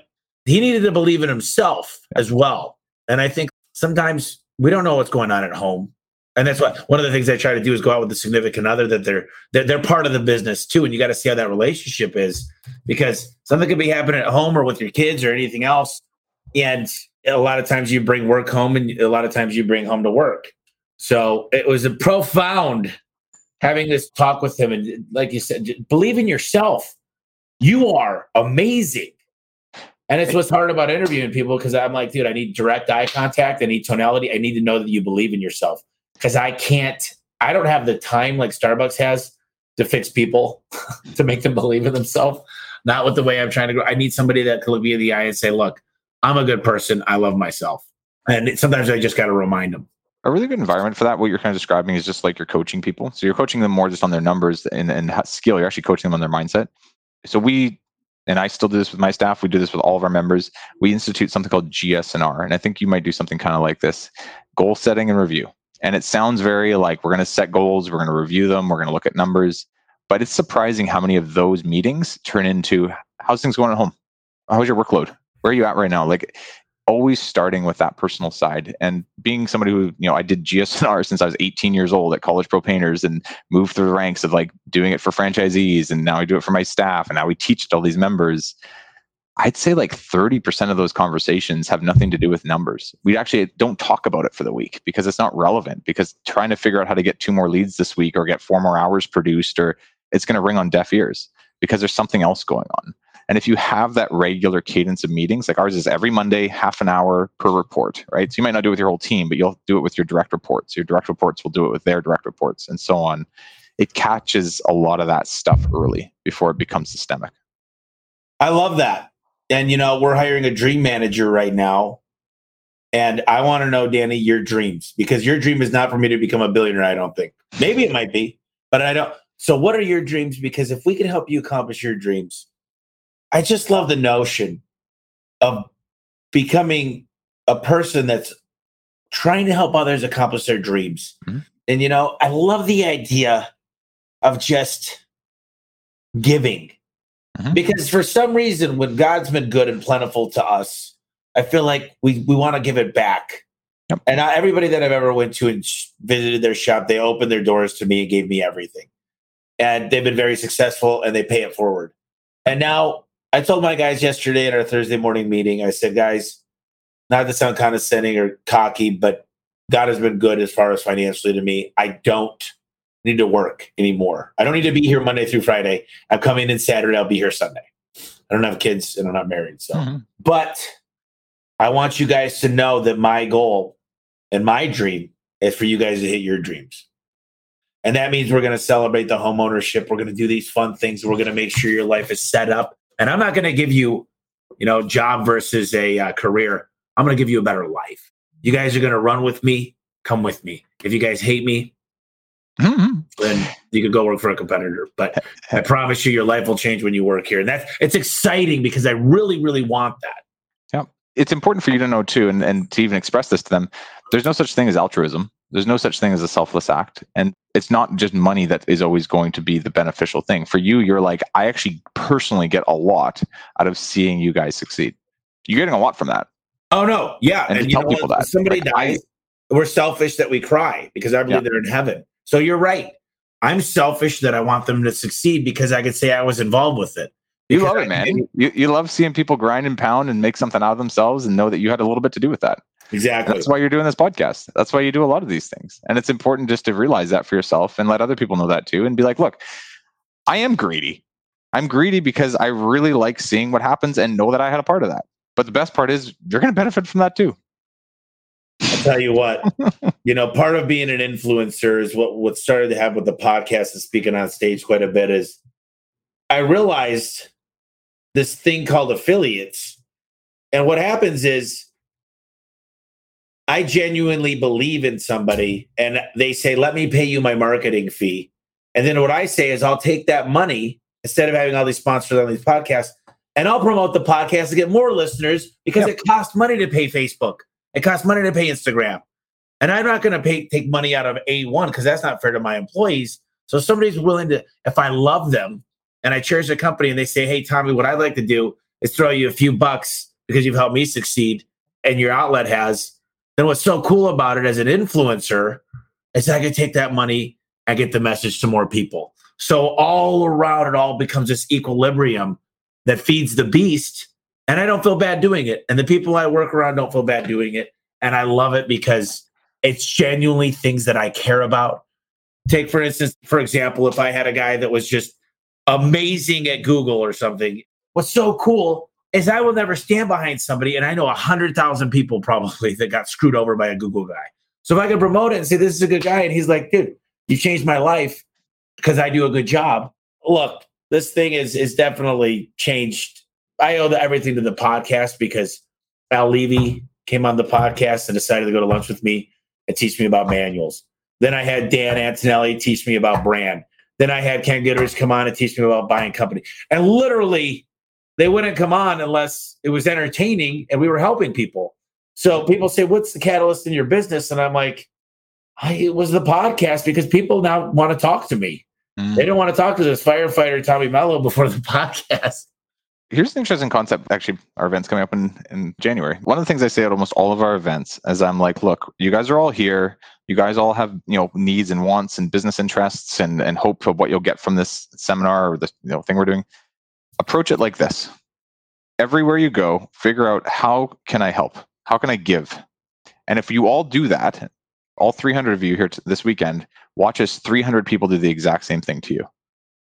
he needed to believe in himself as well. And I think sometimes we don't know what's going on at home. And that's what one of the things I try to do is go out with the significant other that they're they're, they're part of the business too. And you got to see how that relationship is because something could be happening at home or with your kids or anything else. And a lot of times you bring work home and a lot of times you bring home to work. So it was a profound having this talk with him. And like you said, believe in yourself. You are amazing. And it's what's hard about interviewing people because I'm like, dude, I need direct eye contact. I need tonality. I need to know that you believe in yourself because I can't, I don't have the time like Starbucks has to fix people to make them believe in themselves. Not with the way I'm trying to go. I need somebody that can look me in the eye and say, look, I'm a good person. I love myself. And sometimes I just got to remind them. a really good environment for that. What you're kind of describing is just like you're coaching people. So you're coaching them more just on their numbers and, and skill. You're actually coaching them on their mindset. So we, and I still do this with my staff. We do this with all of our members. We institute something called GSNR. And I think you might do something kind of like this goal setting and review. And it sounds very like we're going to set goals, we're going to review them, we're going to look at numbers. But it's surprising how many of those meetings turn into how's things going at home? How's your workload? Where are you at right now? Like always starting with that personal side and being somebody who you know i did gsnr since i was 18 years old at college pro painters and moved through the ranks of like doing it for franchisees and now i do it for my staff and now we teach to all these members i'd say like 30% of those conversations have nothing to do with numbers we actually don't talk about it for the week because it's not relevant because trying to figure out how to get two more leads this week or get four more hours produced or it's going to ring on deaf ears because there's something else going on and if you have that regular cadence of meetings, like ours is every Monday, half an hour per report, right? So you might not do it with your whole team, but you'll do it with your direct reports. Your direct reports will do it with their direct reports and so on. It catches a lot of that stuff early before it becomes systemic. I love that. And you know, we're hiring a dream manager right now. And I want to know, Danny, your dreams because your dream is not for me to become a billionaire. I don't think. Maybe it might be, but I don't. So, what are your dreams? Because if we can help you accomplish your dreams, I just love the notion of becoming a person that's trying to help others accomplish their dreams. Mhm. And you know, I love the idea of just giving. Mhm. Because for some reason, when God's been good and plentiful to us, I feel like we we want to give it back. Yep. And I, everybody that I've ever went to and sh- visited their shop, they opened their doors to me and gave me everything. And they've been very successful and they pay it forward. And now I told my guys yesterday at our Thursday morning meeting, I said, guys, not to sound condescending or cocky, but God has been good as far as financially to me. I don't need to work anymore. I don't need to be here Monday through Friday. I'm coming in Saturday. I'll be here Sunday. I don't have kids and I'm not married. So, Mm-hmm. but I want you guys to know that my goal and my dream is for you guys to hit your dreams. And that means we're going to celebrate the home ownership. We're going to do these fun things. We're going to make sure your life is set up. And I'm not going to give you, you know, job versus a uh, career. I'm going to give you a better life. You guys are going to run with me. Come with me. If you guys hate me, Mhm. then you could go work for a competitor. But I promise you, your life will change when you work here. And that's it's exciting because I really, really want that. Yeah, it's important for you to know too, and, and to even express this to them. There's no such thing as altruism. There's no such thing as a selfless act. And it's not just money that is always going to be the beneficial thing. For you, you're like, I actually personally get a lot out of seeing you guys succeed. You're getting a lot from that. Oh no, yeah. And you tell know what? people that, somebody like, I- dies, we're selfish that we cry because I believe Yeah. they're in heaven. So you're right. I'm selfish that I want them to succeed because I could say I was involved with it. You love it, man. You, you love seeing people grind and pound and make something out of themselves and know that you had a little bit to do with that. Exactly. That's why you're doing this podcast. That's why you do a lot of these things. And it's important just to realize that for yourself and let other people know that too and be like, look, I am greedy. I'm greedy because I really like seeing what happens and know that I had a part of that. But the best part is you're going to benefit from that too. I'll tell you what, you know, part of being an influencer is what what started to happen with the podcast and speaking on stage quite a bit is I realized this thing called affiliates. And what happens is I genuinely believe in somebody and they say, let me pay you my marketing fee. And then what I say is I'll take that money instead of having all these sponsors on these podcasts and I'll promote the podcast to get more listeners because Yep. it costs money to pay Facebook. It costs money to pay Instagram. And I'm not going to pay take money out of A1 because that's not fair to my employees. So somebody's willing to, if I love them and I cherish the company and they say, hey, Tommy, what I'd like to do is throw you a few bucks because you've helped me succeed and your outlet has, then what's so cool about it as an influencer is I can take that money and get the message to more people. So all around it all becomes this equilibrium that feeds the beast. And I don't feel bad doing it. And the people I work around don't feel bad doing it. And I love it because it's genuinely things that I care about. Take, for instance, for example, if I had a guy that was just amazing at Google or something, what's so cool is I will never stand behind somebody. And I know a hundred thousand people probably that got screwed over by a Google guy. So if I could promote it and say, this is a good guy, and he's like, dude, you changed my life because I do a good job. Look, this thing is is definitely changed. I owe the, everything to the podcast because Al Levi came on the podcast and decided to go to lunch with me and teach me about manuals. Then I had Dan Antonelli teach me about brand. Then I had Ken Gitters come on and teach me about buying company. And literally, they wouldn't come on unless it was entertaining and we were helping people. So people say, "What's the catalyst in your business?" And I'm like, I, "It was the podcast because people now want to talk to me. Mm. They didn't want to talk to this firefighter Tommy Mello before the podcast." Here's an interesting concept. Actually, our event's coming up in, in January. One of the things I say at almost all of our events is I'm like, look, you guys are all here. You guys all have, you know, needs and wants and business interests and, and hope of what you'll get from this seminar or this you know, thing we're doing. Approach it like this. Everywhere you go, figure out how can I help? How can I give? And if you all do that, all 300 of you here t- this weekend, watch as 300 people do the exact same thing to you.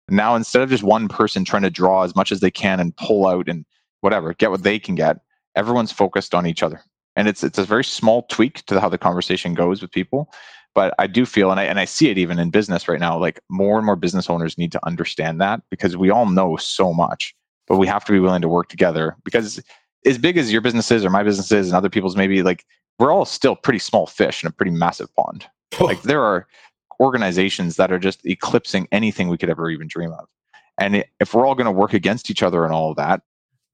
Now, instead of just one person trying to draw as much as they can and pull out and whatever, get what they can get, everyone's focused on each other. And it's it's a very small tweak to how the conversation goes with people. But I do feel, and I and I see it even in business right now, like more and more business owners need to understand that because we all know so much, but we have to be willing to work together because as big as your business is or my business is and other people's maybe like we're all still pretty small fish in a pretty massive pond. Like there are organizations that are just eclipsing anything we could ever even dream of. And if we're all going to work against each other and all of that,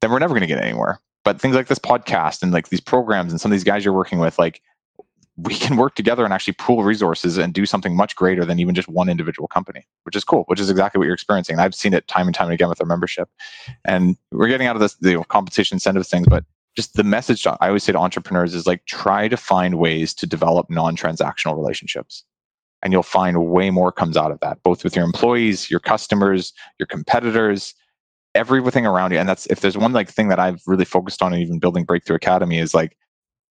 then we're never going to get anywhere. But things like this podcast and like these programs and some of these guys you're working with, like we can work together and actually pool resources and do something much greater than even just one individual company, which is cool, which is exactly what you're experiencing. And I've seen it time and time again with our membership. And we're getting out of this the compensation incentive things, but just the message I always say to entrepreneurs is like try to find ways to develop non-transactional relationships. And you'll find way more comes out of that, both with your employees, your customers, your competitors, everything around you. And that's if there's one like thing that I've really focused on, and even building Breakthrough Academy, is like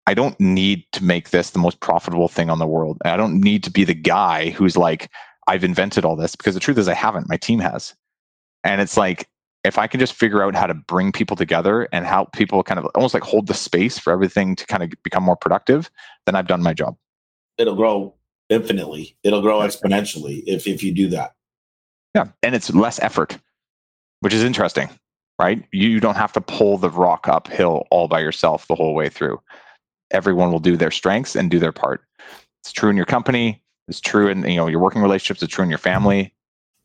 I don't need to make this the most profitable thing on the world. I don't need to be the guy who's like, I've invented all this because the truth is I haven't. My team has. And it's like if I can just figure out how to bring people together and help people kind of almost like hold the space for everything to kind of become more productive, then I've done my job. It'll grow infinitely. It'll grow exponentially if if you do that. Yeah, and it's less effort, which is interesting, right? You don't have to pull the rock uphill all by yourself the whole way through. Everyone will do their strengths and do their part. It's true in your company. It's true in you know your working relationships. It's true in your family.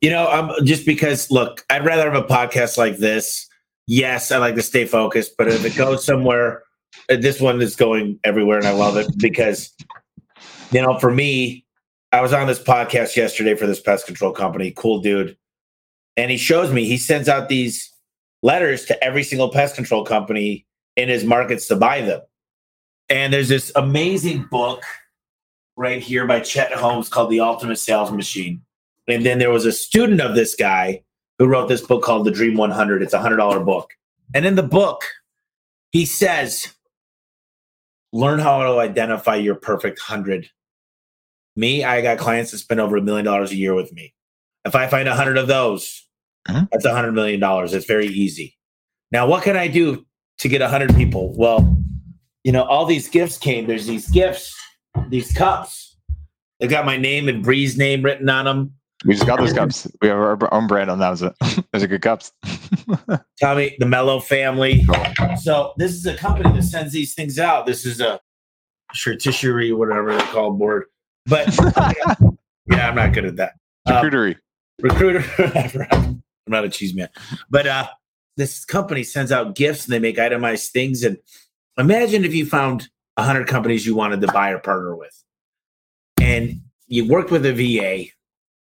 You know, um, just because look, I'd rather have a podcast like this. Yes, I like to stay focused, but if it goes somewhere, uh, this one is going everywhere, and I love it because you know, for me, I was on this podcast yesterday for this pest control company, cool dude. And he shows me, he sends out these letters to every single pest control company in his markets to buy them. And there's this amazing book right here by Chet Holmes called The Ultimate Sales Machine. And then there was a student of this guy who wrote this book called The Dream 100. It's a $100 book. And in the book, he says, learn how to identify your perfect 100 me, I got clients that spend over a million dollars a year with me. If I find a hundred of those, uh-huh. that's a hundred million dollars. It's very easy. Now, what can I do to get a hundred people? Well, you know, all these gifts came. There's these gifts, these cups. They got my name and Bree's name written on them. We just got those cups. We have our own brand on those. Those are good cups. Tommy, the Mello family. So this is a company that sends these things out. This is a shirtisherie, whatever they're called board. But yeah, I'm not good at that. Recruitery. Um, recruiter. I'm not a cheese man. But uh, this company sends out gifts and they make itemized things. And imagine if you found 100 companies you wanted to buy or partner with. And you worked with a VA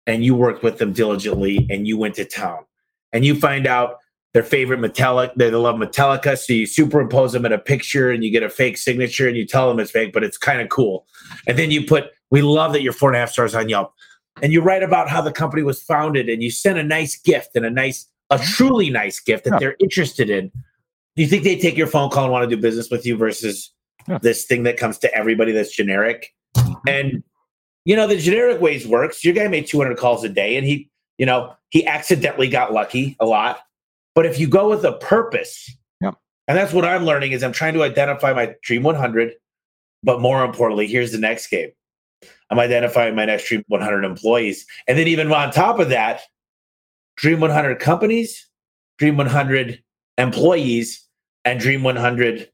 and you worked with them diligently and you went to town and you find out their favorite Metallica, they love Metallica. So you superimpose them in a picture and you get a fake signature and you tell them it's fake, but it's kind of cool. And then you put we love that you're four and a half stars on Yelp. And you write about how the company was founded and you send a nice gift and a nice, a truly nice gift that they're interested in. Do you think they take your phone call and want to do business with you versus yeah. this thing that comes to everybody that's generic? And you know, the generic ways works. Your guy made 200 calls a day and he, you know, he accidentally got lucky a lot. But if you go with a purpose, yep. and that's what I'm learning is I'm trying to identify my dream 100. But more importantly, here's the next game. I'm identifying my next Dream 100 employees. And then even on top of that, Dream 100 companies, Dream 100 employees, and Dream 100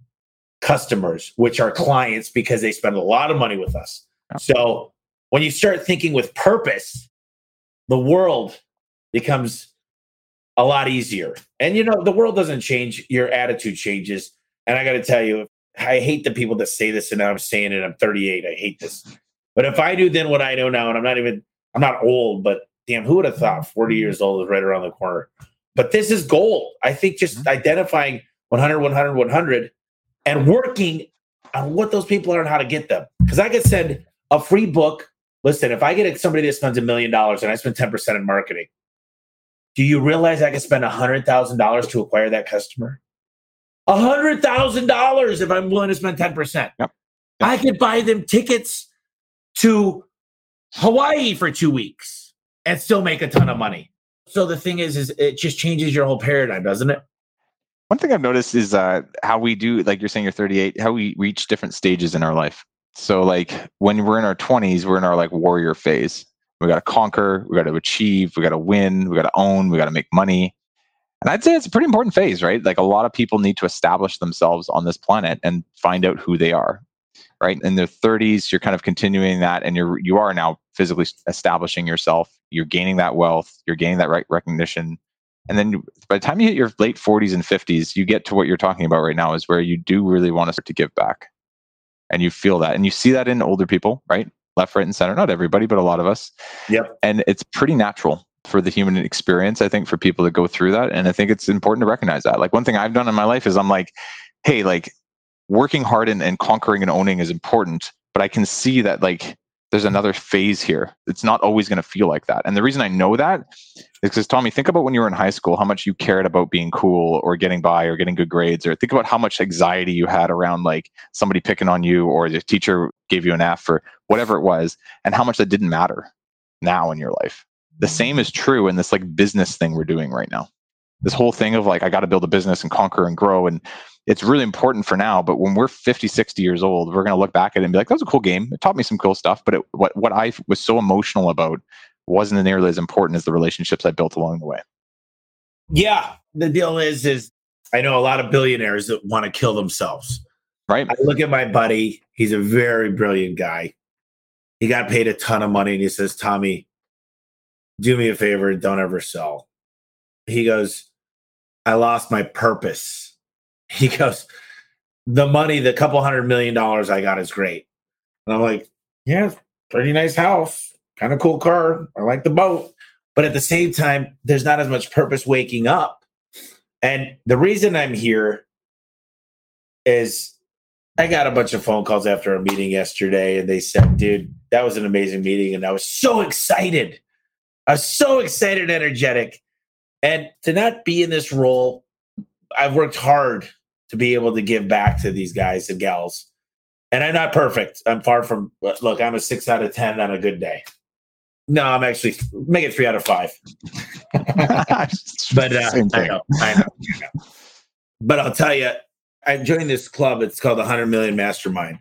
customers, which are clients because they spend a lot of money with us. So when you start thinking with purpose, the world becomes a lot easier. And you know, the world doesn't change, your attitude changes. And I got to tell you, I hate the people that say this and I'm saying it. I'm 38. I hate this. But if I knew then what I know now, and I'm not even, I'm not old, but damn, who would have thought 40 years old is right around the corner? But this is gold. I think just mm-hmm. identifying 100, 100, 100 and working on what those people are and how to get them. Because I could send a free book. Listen, if I get somebody that spends a million dollars and I spend 10% in marketing, do you realize I could spend $100,000 to acquire that customer? $100,000 if I'm willing to spend 10%. Yep. Yep. I could buy them tickets to Hawaii for two weeks and still make a ton of money. So the thing is, is it just changes your whole paradigm, doesn't it? One thing I've noticed is uh, how we do, like you're saying, you're 38, how we reach different stages in our life. So, like when we're in our 20s, we're in our like warrior phase. We got to conquer, we got to achieve, we got to win, we got to own, we got to make money. And I'd say it's a pretty important phase, right? Like a lot of people need to establish themselves on this planet and find out who they are right in their 30s you're kind of continuing that and you're you are now physically establishing yourself you're gaining that wealth you're gaining that right recognition and then by the time you hit your late 40s and 50s you get to what you're talking about right now is where you do really want to start to give back. And you feel that and you see that in older people right? Left right and center not everybody but a lot of us. Yep. And it's pretty natural for the human experience i think for people to go through that and i think it's important to recognize that. Like one thing i've done in my life is i'm like hey like working hard and, and conquering and owning is important, but I can see that like there's another phase here. It's not always going to feel like that. And the reason I know that is because Tommy, think about when you were in high school, how much you cared about being cool or getting by or getting good grades, or think about how much anxiety you had around like somebody picking on you or the teacher gave you an F or whatever it was, and how much that didn't matter now in your life. The mm. same is true in this like business thing we're doing right now. This whole thing of like, I got to build a business and conquer and grow. And it's really important for now. But when we're 50, 60 years old, we're going to look back at it and be like, that was a cool game. It taught me some cool stuff. But it, what, what I was so emotional about wasn't nearly as important as the relationships I built along the way. Yeah. The deal is, is I know a lot of billionaires that want to kill themselves. Right. I look at my buddy. He's a very brilliant guy. He got paid a ton of money and he says, Tommy, do me a favor, don't ever sell. He goes, I lost my purpose he goes, the money, the couple hundred million dollars I got is great. And I'm like, yeah, pretty nice house, kind of cool car. I like the boat. But at the same time, there's not as much purpose waking up. And the reason I'm here is I got a bunch of phone calls after a meeting yesterday, and they said, dude, that was an amazing meeting. And I was so excited. I was so excited, energetic. And to not be in this role, I've worked hard to be able to give back to these guys and gals. And I'm not perfect. I'm far from look, I'm a six out of ten on a good day. No, I'm actually make it three out of five. but uh, I, know, I know, I know. But I'll tell you, I joined this club. It's called the Hundred Million Mastermind,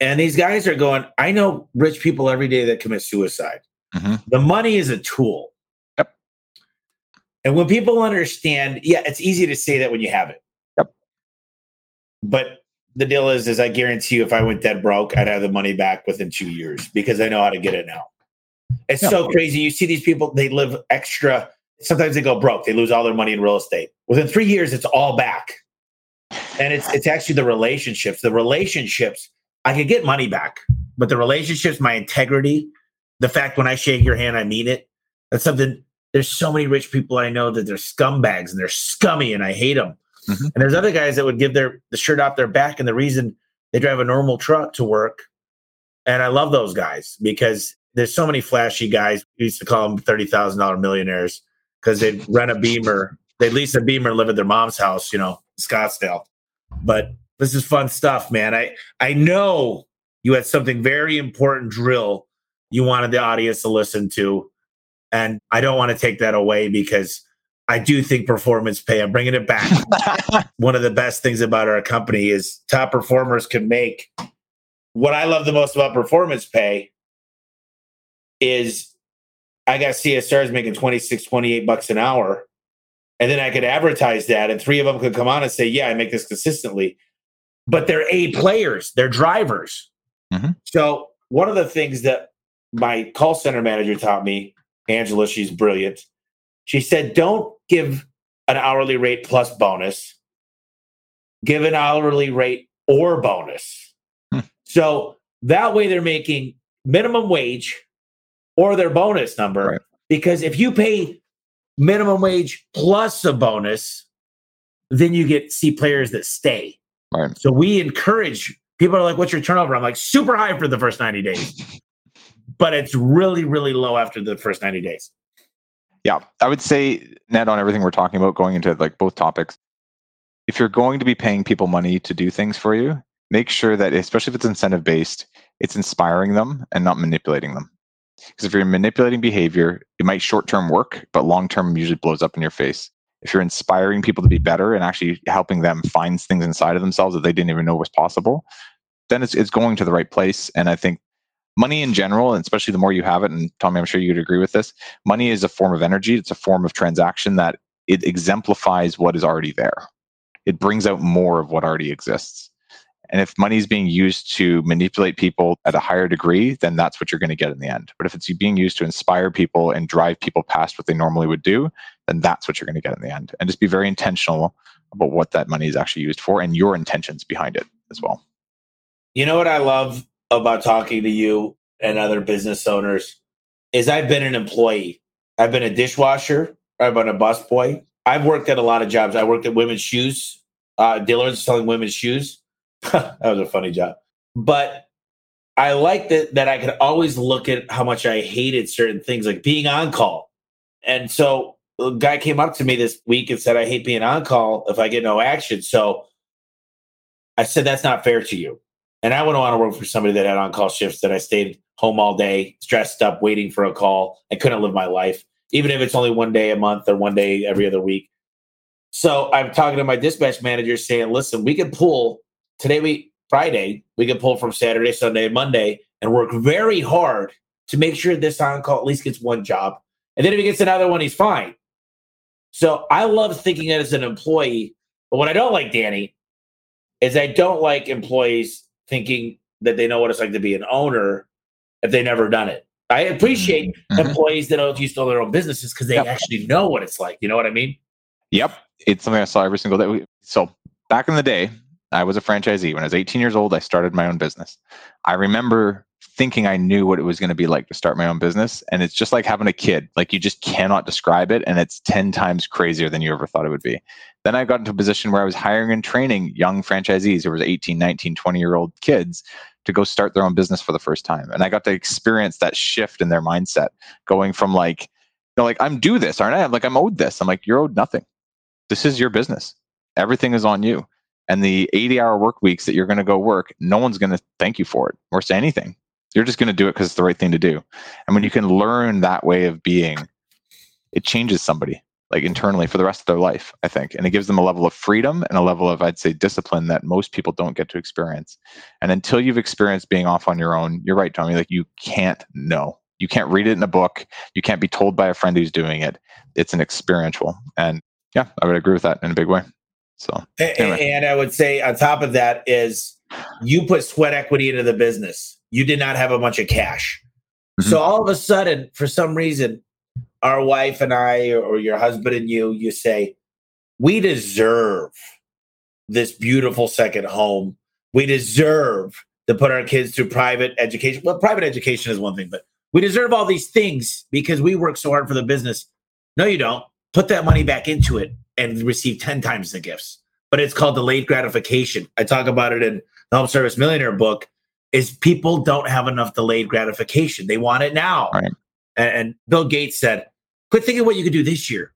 and these guys are going. I know rich people every day that commit suicide. Mm-hmm. The money is a tool. And when people understand, yeah, it's easy to say that when you have it. Yep. But the deal is, is I guarantee you, if I went dead broke, I'd have the money back within two years because I know how to get it now. It's yeah. so crazy. You see these people; they live extra. Sometimes they go broke. They lose all their money in real estate. Within three years, it's all back. And it's it's actually the relationships. The relationships I could get money back, but the relationships, my integrity, the fact when I shake your hand, I mean it. That's something. There's so many rich people I know that they're scumbags and they're scummy, and I hate them Mm-hmm. And there's other guys that would give their the shirt off their back, and the reason they drive a normal truck to work. And I love those guys because there's so many flashy guys. We used to call them thirty thousand dollar millionaires because they'd rent a Beamer, they'd lease a Beamer, live at their mom's house, you know, Scottsdale. But this is fun stuff, man. I I know you had something very important drill you wanted the audience to listen to, and I don't want to take that away because I do think performance pay, I'm bringing it back. One of the best things about our company is top performers can make. What I love the most about performance pay is I got CSRs making 26, 28 bucks an hour. And then I could advertise that, and three of them could come on and say, Yeah, I make this consistently. But they're A players, they're drivers. Mm-hmm. So, one of the things that my call center manager taught me, Angela, she's brilliant she said, don't give an hourly rate plus bonus, give an hourly rate or bonus. Hmm. So that way they're making minimum wage or their bonus number. Right. Because if you pay minimum wage plus a bonus, then you get C players that stay. Right. So we encourage people are like, what's your turnover? I'm like, super high for the first 90 days. but it's really, really low after the first 90 days. Yeah, I would say, Ned, on everything we're talking about, going into like both topics, if you're going to be paying people money to do things for you, make sure that, especially if it's incentive based, it's inspiring them and not manipulating them. Because if you're manipulating behavior, it might short term work, but long term usually blows up in your face. If you're inspiring people to be better and actually helping them find things inside of themselves that they didn't even know was possible, then it's, it's going to the right place. And I think money in general, and especially the more you have it, and Tommy, I'm sure you'd agree with this, money is a form of energy. It's a form of transaction that it exemplifies what is already there. It brings out more of what already exists. And if money is being used to manipulate people at a higher degree, then that's what you're going to get in the end. But if it's being used to inspire people and drive people past what they normally would do, then that's what you're going to get in the end. And just be very intentional about what that money is actually used for and your intentions behind it as well. You know what I love about talking to you and other business owners is I've been an employee. I've been a dishwasher. I've been a busboy. I've worked at a lot of jobs. I worked at women's shoes, uh, dealers selling women's shoes. that was a funny job. But I liked that that I could always look at how much I hated certain things, like being on call. And so a guy came up to me this week and said, I hate being on call if I get no action. So I said, That's not fair to you. And I wouldn't want to work for somebody that had on call shifts that I stayed home all day, stressed up, waiting for a call, I couldn't live my life, even if it's only one day a month or one day every other week. So I'm talking to my dispatch manager saying, listen, we can pull today, we Friday, we can pull from Saturday, Sunday, Monday, and work very hard to make sure this on call at least gets one job. And then if he gets another one, he's fine. So I love thinking as an employee. But what I don't like, Danny, is I don't like employees thinking that they know what it's like to be an owner if they never done it. I appreciate mm-hmm. employees that to own their own businesses because they yep. actually know what it's like. You know what I mean? Yep. It's something I saw every single day. So back in the day, I was a franchisee. When I was 18 years old, I started my own business. I remember thinking I knew what it was going to be like to start my own business. And it's just like having a kid. Like you just cannot describe it. And it's 10 times crazier than you ever thought it would be. Then I got into a position where I was hiring and training young franchisees who was 18, 19, 20 year old kids to go start their own business for the first time. And I got to experience that shift in their mindset, going from like, you know, like I'm due this, aren't I? I'm like, I'm owed this. I'm like, you're owed nothing. This is your business. Everything is on you. And the 80 hour work weeks that you're going to go work, no one's going to thank you for it or say anything. You're just going to do it because it's the right thing to do. And when you can learn that way of being, it changes somebody like internally for the rest of their life, I think. And it gives them a level of freedom and a level of, I'd say, discipline that most people don't get to experience. And until you've experienced being off on your own, you're right, Tommy, like you can't know. You can't read it in a book. You can't be told by a friend who's doing it. It's an experiential. And yeah, I would agree with that in a big way. So, anyway. and I would say on top of that is you put sweat equity into the business. You did not have a bunch of cash. Mm-hmm. So all of a sudden, for some reason, our wife and I, or your husband and you, you say, we deserve this beautiful second home. We deserve to put our kids through private education. Well, private education is one thing, but we deserve all these things because we work so hard for the business. No, you don't. Put that money back into it and receive 10 times the gifts. But it's called delayed gratification. I talk about it in the Home Service Millionaire book. Is people don't have enough delayed gratification. They want it now. Right. And Bill Gates said, quit thinking what you could do this year.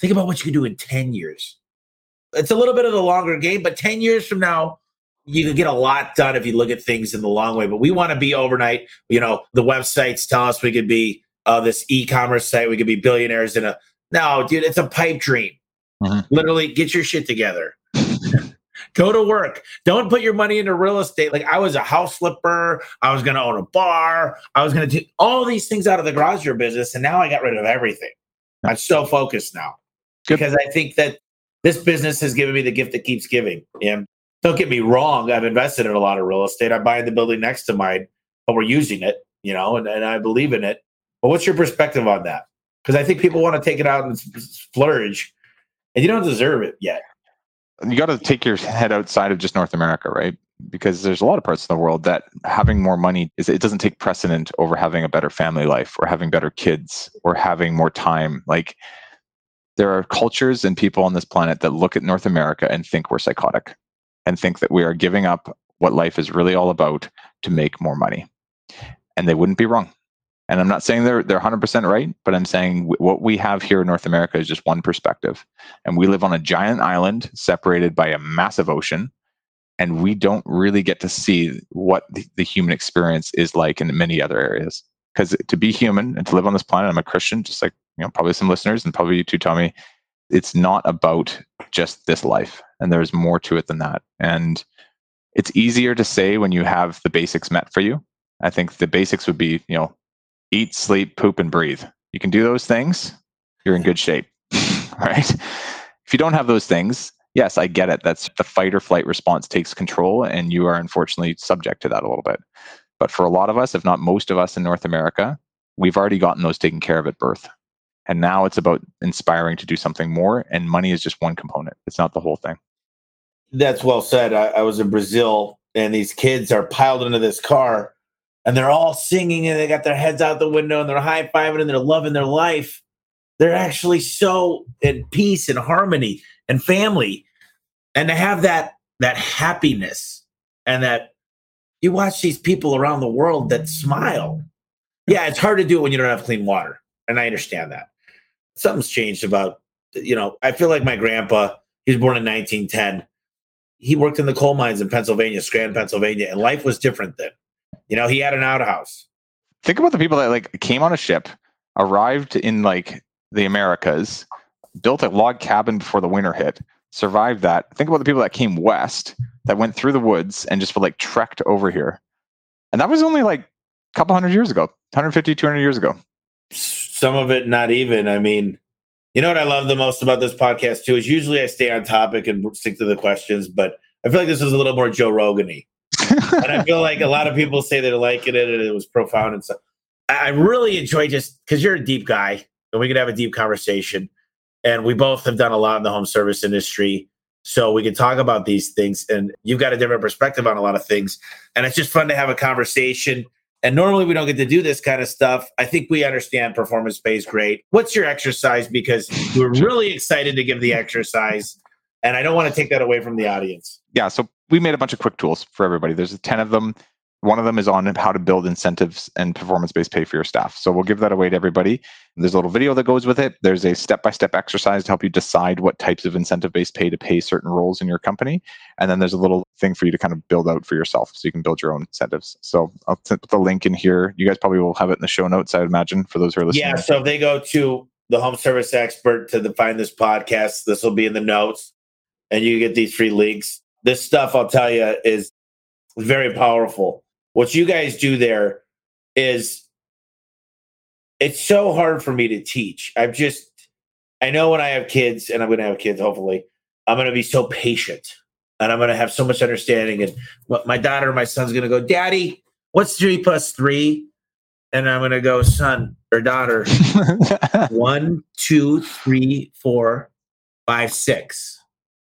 Think about what you could do in 10 years. It's a little bit of the longer game, but 10 years from now, you can get a lot done if you look at things in the long way. But we want to be overnight. You know, the websites tell us we could be uh, this e-commerce site. We could be billionaires in a. No, dude, it's a pipe dream. Mm-hmm. Literally, get your shit together. Go to work. Don't put your money into real estate. Like I was a house flipper. I was going to own a bar. I was going to do all these things out of the garage door business. And now I got rid of everything. I'm so focused now Good. because I think that this business has given me the gift that keeps giving. And don't get me wrong. I've invested in a lot of real estate. I'm buying the building next to mine, but we're using it, you know, and, and I believe in it. But what's your perspective on that? Because I think people want to take it out and splurge, and you don't deserve it yet you got to take your head outside of just North America, right? Because there's a lot of parts of the world that having more money is it doesn't take precedent over having a better family life or having better kids or having more time. Like there are cultures and people on this planet that look at North America and think we're psychotic and think that we are giving up what life is really all about to make more money. And they wouldn't be wrong. And I'm not saying they're they're 100% right, but I'm saying what we have here in North America is just one perspective. And we live on a giant island separated by a massive ocean, and we don't really get to see what the, the human experience is like in many other areas. Because to be human and to live on this planet, I'm a Christian, just like you know, probably some listeners and probably you too, Tommy. It's not about just this life, and there's more to it than that. And it's easier to say when you have the basics met for you. I think the basics would be, you know, eat, sleep, poop, and breathe. You can do those things, you're in good shape, right? If you don't have those things, yes, I get it. That's the fight or flight response takes control, and you are unfortunately subject to that a little bit. But for a lot of us, if not most of us in North America, we've already gotten those taken care of at birth. And now it's about inspiring to do something more, and money is just one component. It's not the whole thing. That's well said. I, I was in Brazil, and these kids are piled into this car and they're all singing and they got their heads out the window and they're high fiving and they're loving their life. They're actually so in peace and harmony and family. And to have that that happiness and that you watch these people around the world that smile. Yeah, it's hard to do when you don't have clean water. And I understand that. Something's changed about, you know, I feel like my grandpa, he was born in 1910. He worked in the coal mines in Pennsylvania, Scranton, Pennsylvania, and life was different then. You know, he had an outhouse. Think about the people that like came on a ship, arrived in like the Americas, built a log cabin before the winter hit, survived that. Think about the people that came west that went through the woods and just like trekked over here. And that was only like a couple hundred years ago, 150, 200 years ago. Some of it not even. I mean, you know what I love the most about this podcast too is usually I stay on topic and stick to the questions, but I feel like this is a little more Joe Rogan-y. And I feel like a lot of people say they're liking it and it was profound and stuff. I really enjoy just because you're a deep guy and we could have a deep conversation. And we both have done a lot in the home service industry. So we can talk about these things and you've got a different perspective on a lot of things. And it's just fun to have a conversation. And normally we don't get to do this kind of stuff. I think we understand performance based great. What's your exercise? Because we're really excited to give the exercise. And i don't want to take that away from the audience. Yeah so we made a bunch of quick tools for everybody there's 10 of them one of them is on how to build incentives and performance based pay for your staff. So we'll give that away to everybody. There's a little video that goes with it. There's a step by step exercise to help you decide what types of incentive based pay to pay certain roles in your company. And then there's a little thing for you to kind of build out for yourself so you can build your own incentives. So I'll put the link in here. You guys probably will have it in the show notes, I would imagine, for those who are listening. Yeah. So if they go to the home service expert to find this podcast, this will be in the notes and you get these free links. This stuff, I'll tell you, is very powerful what you guys do there is it's so hard for me to teach. I've just I know when I have kids and I'm going to have kids hopefully, I'm going to be so patient and I'm going to have so much understanding and what my daughter my son's going to go, "Daddy, what's 3 plus 3?" And I'm going to go, "Son or daughter, one, two, three, four, five, six.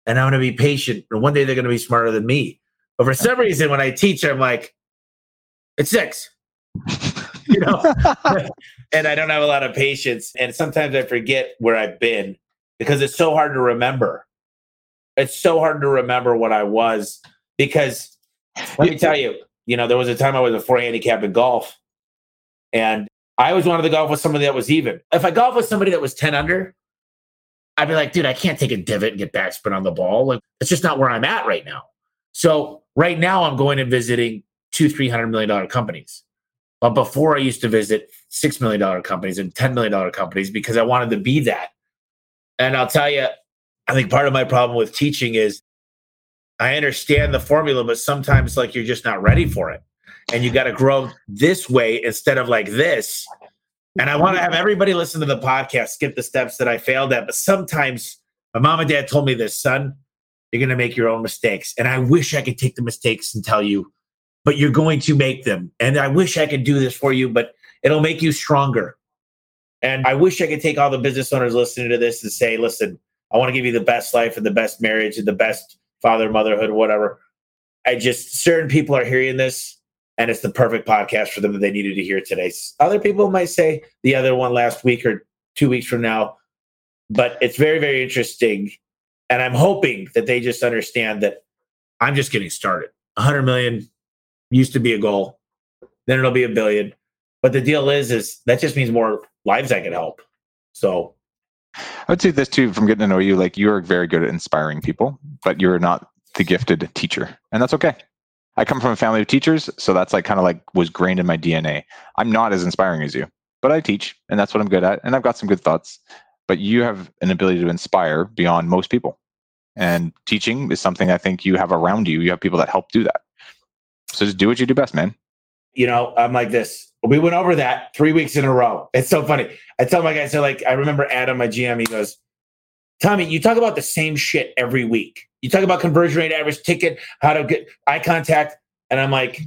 And I'm going to be patient. And one day they're going to be smarter than me. But for some reason, when I teach, I'm like, it's six. you know, and I don't have a lot of patience. And sometimes I forget where I've been because it's so hard to remember. It's so hard to remember what I was because let me tell you, you know, there was a time I was a four handicap in golf and I always wanted to golf with somebody that was even. If I golf with somebody that was 10 under, I'd be like, dude, I can't take a divot and get backspin on the ball. Like, it's just not where I'm at right now. So right now I'm going and visiting two, three hundred million dollar companies. But before I used to visit six million dollar companies and ten million dollar companies because I wanted to be that. And I'll tell you, I think part of my problem with teaching is I understand the formula, but sometimes like you're just not ready for it. And you got to grow this way instead of like this. And I want to have everybody listen to the podcast, skip the steps that I failed at. But sometimes my mom and dad told me this, son, you're going to make your own mistakes. And I wish I could take the mistakes and tell you, but you're going to make them. And I wish I could do this for you, but it'll make you stronger. And I wish I could take all the business owners listening to this and say, listen, I want to give you the best life and the best marriage and the best father, motherhood, whatever. I just, certain people are hearing this and it's the perfect podcast for them that they needed to hear today. Other people might say the other one last week or two weeks from now, but it's very, very interesting. And I'm hoping that they just understand that I'm just getting started. 100 million used to be a goal. Then it'll be a billion. But the deal is, is that just means more lives I can help. So I would say this too from getting to know you, like you're very good at inspiring people, but you're not the gifted teacher. And that's okay. I come from a family of teachers, so that's like kind of like was grained in my DNA. I'm not as inspiring as you, but I teach, and that's what I'm good at. And I've got some good thoughts. But you have an ability to inspire beyond most people. And teaching is something I think you have around you. You have people that help do that. So just do what you do best, man. You know, I'm like this. We went over that three weeks in a row. It's so funny. I tell my guys, so like, I remember Adam, my GM, he goes, Tommy, you talk about the same shit every week. You talk about conversion rate, average ticket, how to get eye contact. And I'm like,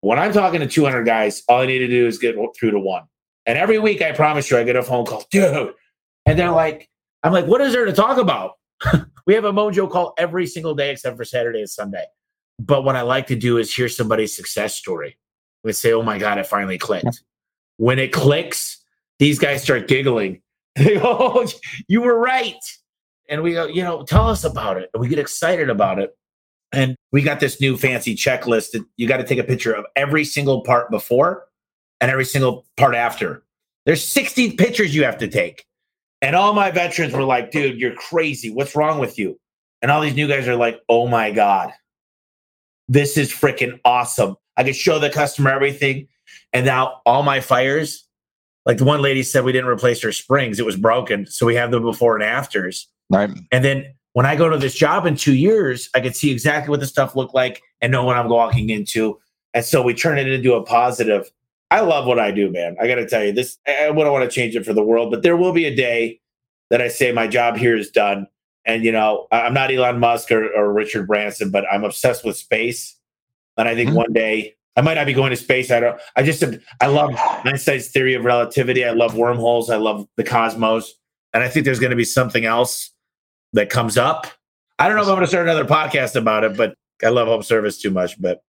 when I'm talking to 200 guys, all I need to do is get through to one. And every week, I promise you, I get a phone call, dude. And they're like, I'm like, what is there to talk about? we have a Mojo call every single day except for Saturday and Sunday. But what I like to do is hear somebody's success story. We say, oh my God, it finally clicked. When it clicks, these guys start giggling. They go, oh, you were right. And we go, you know, tell us about it. And we get excited about it. And we got this new fancy checklist that you got to take a picture of every single part before and every single part after. There's 60 pictures you have to take. And all my veterans were like, dude, you're crazy. What's wrong with you? And all these new guys are like, oh my God, this is freaking awesome. I could show the customer everything. And now all my fires, like the one lady said, we didn't replace her springs, it was broken. So we have the before and afters. Right. And then when I go to this job in two years, I can see exactly what the stuff looked like and know what I'm walking into. And so we turn it into a positive. I love what I do, man. I got to tell you, this, I wouldn't want to change it for the world, but there will be a day that I say my job here is done. And, you know, I'm not Elon Musk or, or Richard Branson, but I'm obsessed with space. And I think mm-hmm. one day I might not be going to space. I don't, I just, I love Einstein's theory of relativity. I love wormholes. I love the cosmos. And I think there's going to be something else that comes up. I don't know if I'm going to start another podcast about it, but I love home service too much. But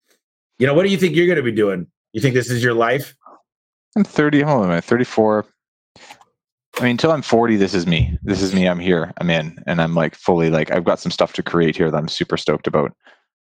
you know, what do you think you're going to be doing? You think this is your life? I'm 30. Hold on, 34. I mean, until I'm 40, this is me. This is me. I'm here. I'm in, and I'm like fully like I've got some stuff to create here that I'm super stoked about.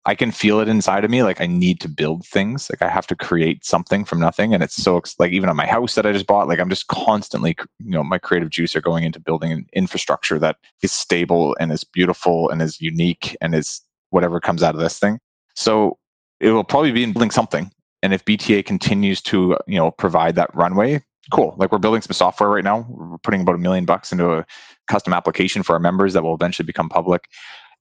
I can feel it inside of me. Like I need to build things. Like I have to create something from nothing. And it's so like even on my house that I just bought, like I'm just constantly, you know, my creative juice are going into building an infrastructure that is stable and is beautiful and is unique and is whatever comes out of this thing. So it will probably be in building something. And if BTA continues to, you know, provide that runway, cool. Like we're building some software right now. We're putting about a million bucks into a custom application for our members that will eventually become public.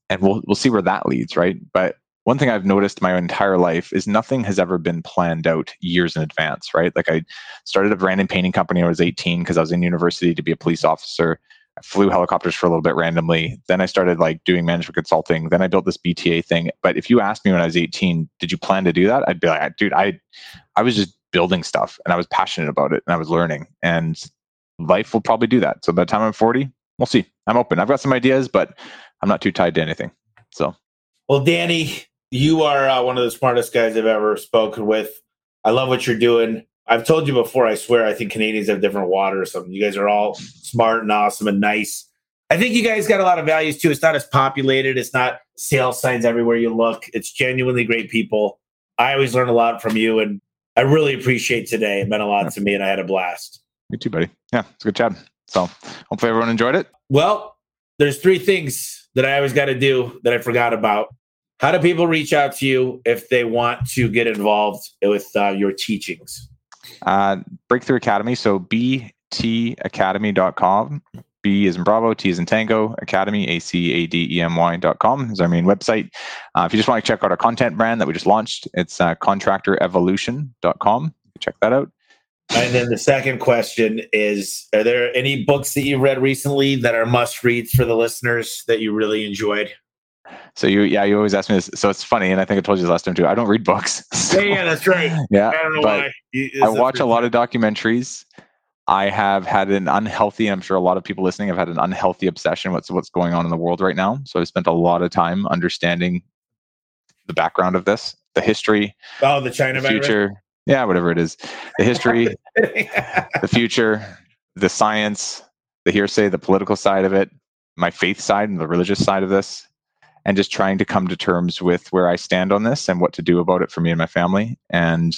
And we'll we'll see where that leads, right? But one thing I've noticed my entire life is nothing has ever been planned out years in advance, right? Like I started a branding painting company when I was 18 because I was in university to be a police officer. I flew helicopters for a little bit randomly. Then I started like doing management consulting. Then I built this BTA thing. But if you asked me when I was 18, did you plan to do that? I'd be like, dude, I I was just building stuff and I was passionate about it and I was learning. And life will probably do that. So by the time I'm 40, we'll see. I'm open. I've got some ideas, but I'm not too tied to anything. So well, Danny, you are uh, one of the smartest guys I've ever spoken with. I love what you're doing. I've told you before, I swear, I think Canadians have different water or something. You guys are all smart and awesome and nice. I think you guys got a lot of values too. It's not as populated, it's not sales signs everywhere you look. It's genuinely great people. I always learn a lot from you, and I really appreciate today. It meant a lot yeah. to me, and I had a blast. Me too, buddy. Yeah, it's a good chat. So hopefully everyone enjoyed it. Well, there's three things that I always got to do that I forgot about. How do people reach out to you if they want to get involved with uh, your teachings? Uh, Breakthrough Academy. So btacademy.com. B is in Bravo, T is in Tango, Academy, A C A D E M Y.com is our main website. Uh, if you just want to check out our content brand that we just launched, it's uh, contractorevolution.com. Check that out. And then the second question is Are there any books that you've read recently that are must reads for the listeners that you really enjoyed? So you, yeah, you always ask me this. So it's funny, and I think I told you this last time too. I don't read books. So, yeah, yeah, that's right. Yeah, I don't know why. I watch a lot of documentaries. I have had an unhealthy, I'm sure a lot of people listening have had an unhealthy obsession with what's going on in the world right now. So I've spent a lot of time understanding the background of this, the history, oh, the China the future, virus? yeah, whatever it is, the history, the future, the science, the hearsay, the political side of it, my faith side and the religious side of this, and just trying to come to terms with where I stand on this and what to do about it for me and my family. And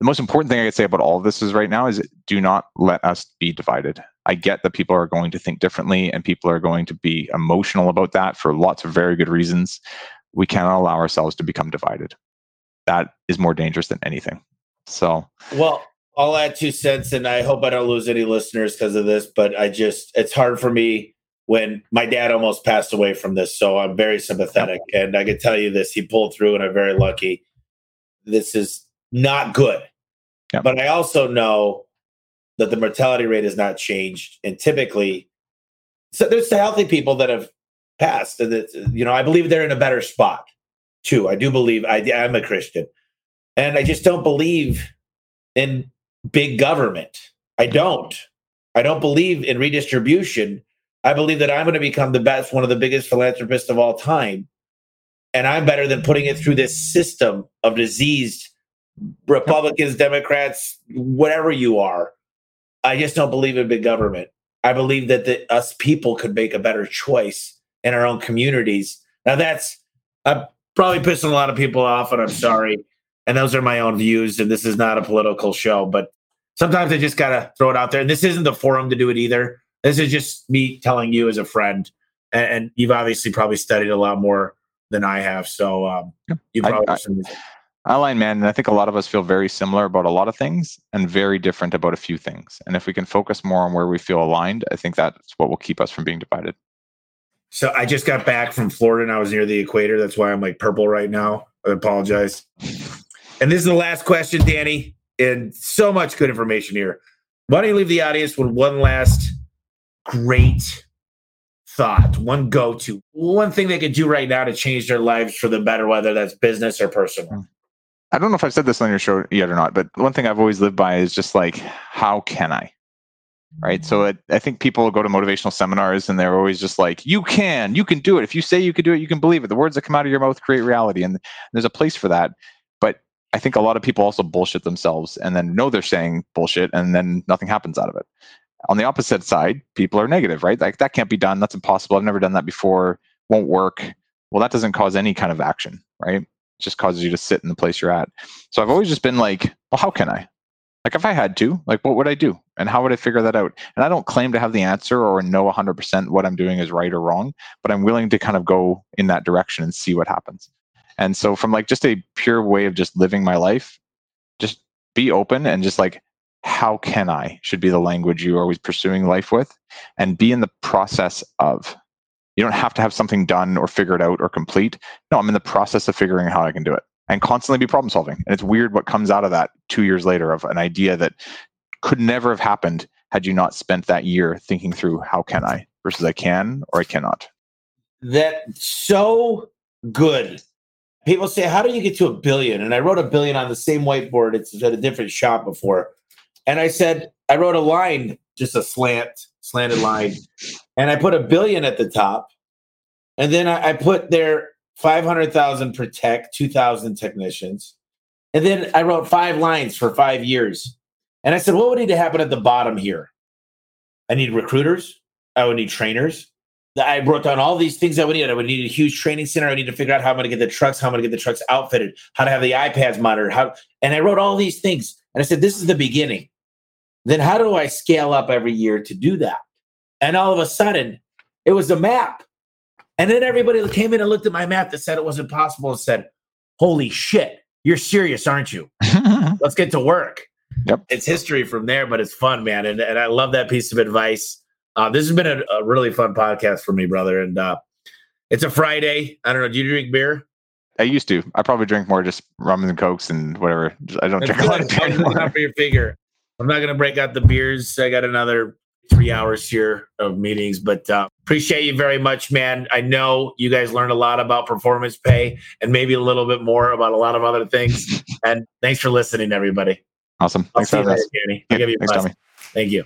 the most important thing I could say about all of this is right now is do not let us be divided. I get that people are going to think differently and people are going to be emotional about that for lots of very good reasons. We cannot allow ourselves to become divided. That is more dangerous than anything. So, well, I'll add two cents, and I hope I don't lose any listeners because of this, but I just, it's hard for me when my dad almost passed away from this. So I'm very sympathetic. And I can tell you this he pulled through, and I'm very lucky. This is not good. Yep. But I also know that the mortality rate has not changed. And typically, so there's the healthy people that have passed. And that, you know, I believe they're in a better spot too. I do believe I, I'm a Christian. And I just don't believe in big government. I don't. I don't believe in redistribution I believe that I'm going to become the best, one of the biggest philanthropists of all time. And I'm better than putting it through this system of diseased Republicans, Democrats, whatever you are. I just don't believe in big government. I believe that the, us people could make a better choice in our own communities. Now, that's a probably pissing a lot of people off, and I'm sorry. And those are my own views, and this is not a political show, but sometimes I just gotta throw it out there. And this isn't the forum to do it either. This is just me telling you as a friend, and, and you've obviously probably studied a lot more than I have. So um, you probably. I, I, align, man, and I think a lot of us feel very similar about a lot of things and very different about a few things. And if we can focus more on where we feel aligned, I think that's what will keep us from being divided. So I just got back from Florida and I was near the equator. That's why I'm like purple right now. I apologize. And this is the last question, Danny and so much good information here. Why don't you leave the audience with one last great thought, one go to, one thing they could do right now to change their lives for the better, whether that's business or personal? Hmm. I don't know if I've said this on your show yet or not, but one thing I've always lived by is just like, how can I? Right. So it, I think people go to motivational seminars and they're always just like, you can, you can do it. If you say you can do it, you can believe it. The words that come out of your mouth create reality. And there's a place for that. But I think a lot of people also bullshit themselves and then know they're saying bullshit and then nothing happens out of it. On the opposite side, people are negative, right? Like that can't be done. That's impossible. I've never done that before. Won't work. Well, that doesn't cause any kind of action, right? It just causes you to sit in the place you're at. So I've always just been like, well, how can I? Like if I had to, like what would I do? And how would I figure that out? And I don't claim to have the answer or know 100% what I'm doing is right or wrong, but I'm willing to kind of go in that direction and see what happens. And so from like just a pure way of just living my life, just be open and just like how can I should be the language you're always pursuing life with and be in the process of. You don't have to have something done or figured out or complete. No, I'm in the process of figuring out how I can do it and constantly be problem solving. And it's weird what comes out of that two years later of an idea that could never have happened had you not spent that year thinking through how can I versus I can or I cannot. That so good people say, How do you get to a billion? And I wrote a billion on the same whiteboard. It's at a different shop before. And I said, I wrote a line, just a slant, slanted line. And I put a billion at the top. And then I, I put there 500,000 protect, 2,000 technicians. And then I wrote five lines for five years. And I said, What would need to happen at the bottom here? I need recruiters. I would need trainers. I wrote down all these things I would need. I would need a huge training center. I need to figure out how I'm going to get the trucks, how I'm going to get the trucks outfitted, how to have the iPads monitored, how. And I wrote all these things, and I said, "This is the beginning." Then how do I scale up every year to do that? And all of a sudden, it was a map. And then everybody came in and looked at my map that said it wasn't possible and said, "Holy shit, you're serious, aren't you? Let's get to work." Yep. It's history from there, but it's fun, man. And, and I love that piece of advice. Uh, this has been a, a, really fun podcast for me, brother. And uh, it's a Friday. I don't know. Do you drink beer? I used to. I probably drink more just rum and cokes and whatever. I don't That's drink a lot of beer anymore. For your figure. I'm not going to break out the beers. I got another three hours here of meetings, but uh, appreciate you very much, man. I know you guys learned a lot about performance pay and maybe a little bit more about a lot of other things. and thanks for listening, everybody. Awesome. I'll thanks for having us. Danny. I'll give you thanks, Tommy. Thank you.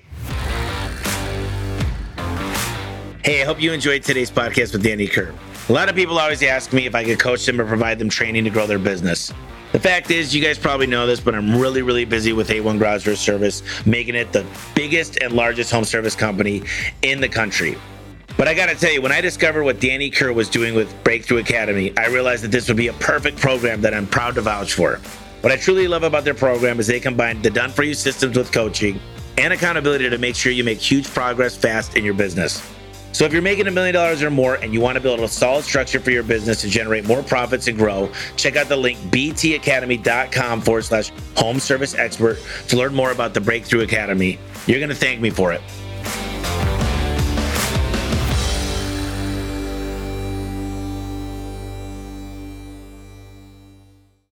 Hey, I hope you enjoyed today's podcast with Danny Kerr. A lot of people always ask me if I could coach them or provide them training to grow their business. The fact is, you guys probably know this, but I'm really, really busy with A1 Garage Service, making it the biggest and largest home service company in the country. But I gotta tell you, when I discovered what Danny Kerr was doing with Breakthrough Academy, I realized that this would be a perfect program that I'm proud to vouch for. What I truly love about their program is they combine the done for you systems with coaching and accountability to make sure you make huge progress fast in your business. So if you're making a million dollars or more and you want to build a solid structure for your business to generate more profits and grow, check out the link btacademy.com forward slash home service expert to learn more about the Breakthrough Academy. You're going to thank me for it.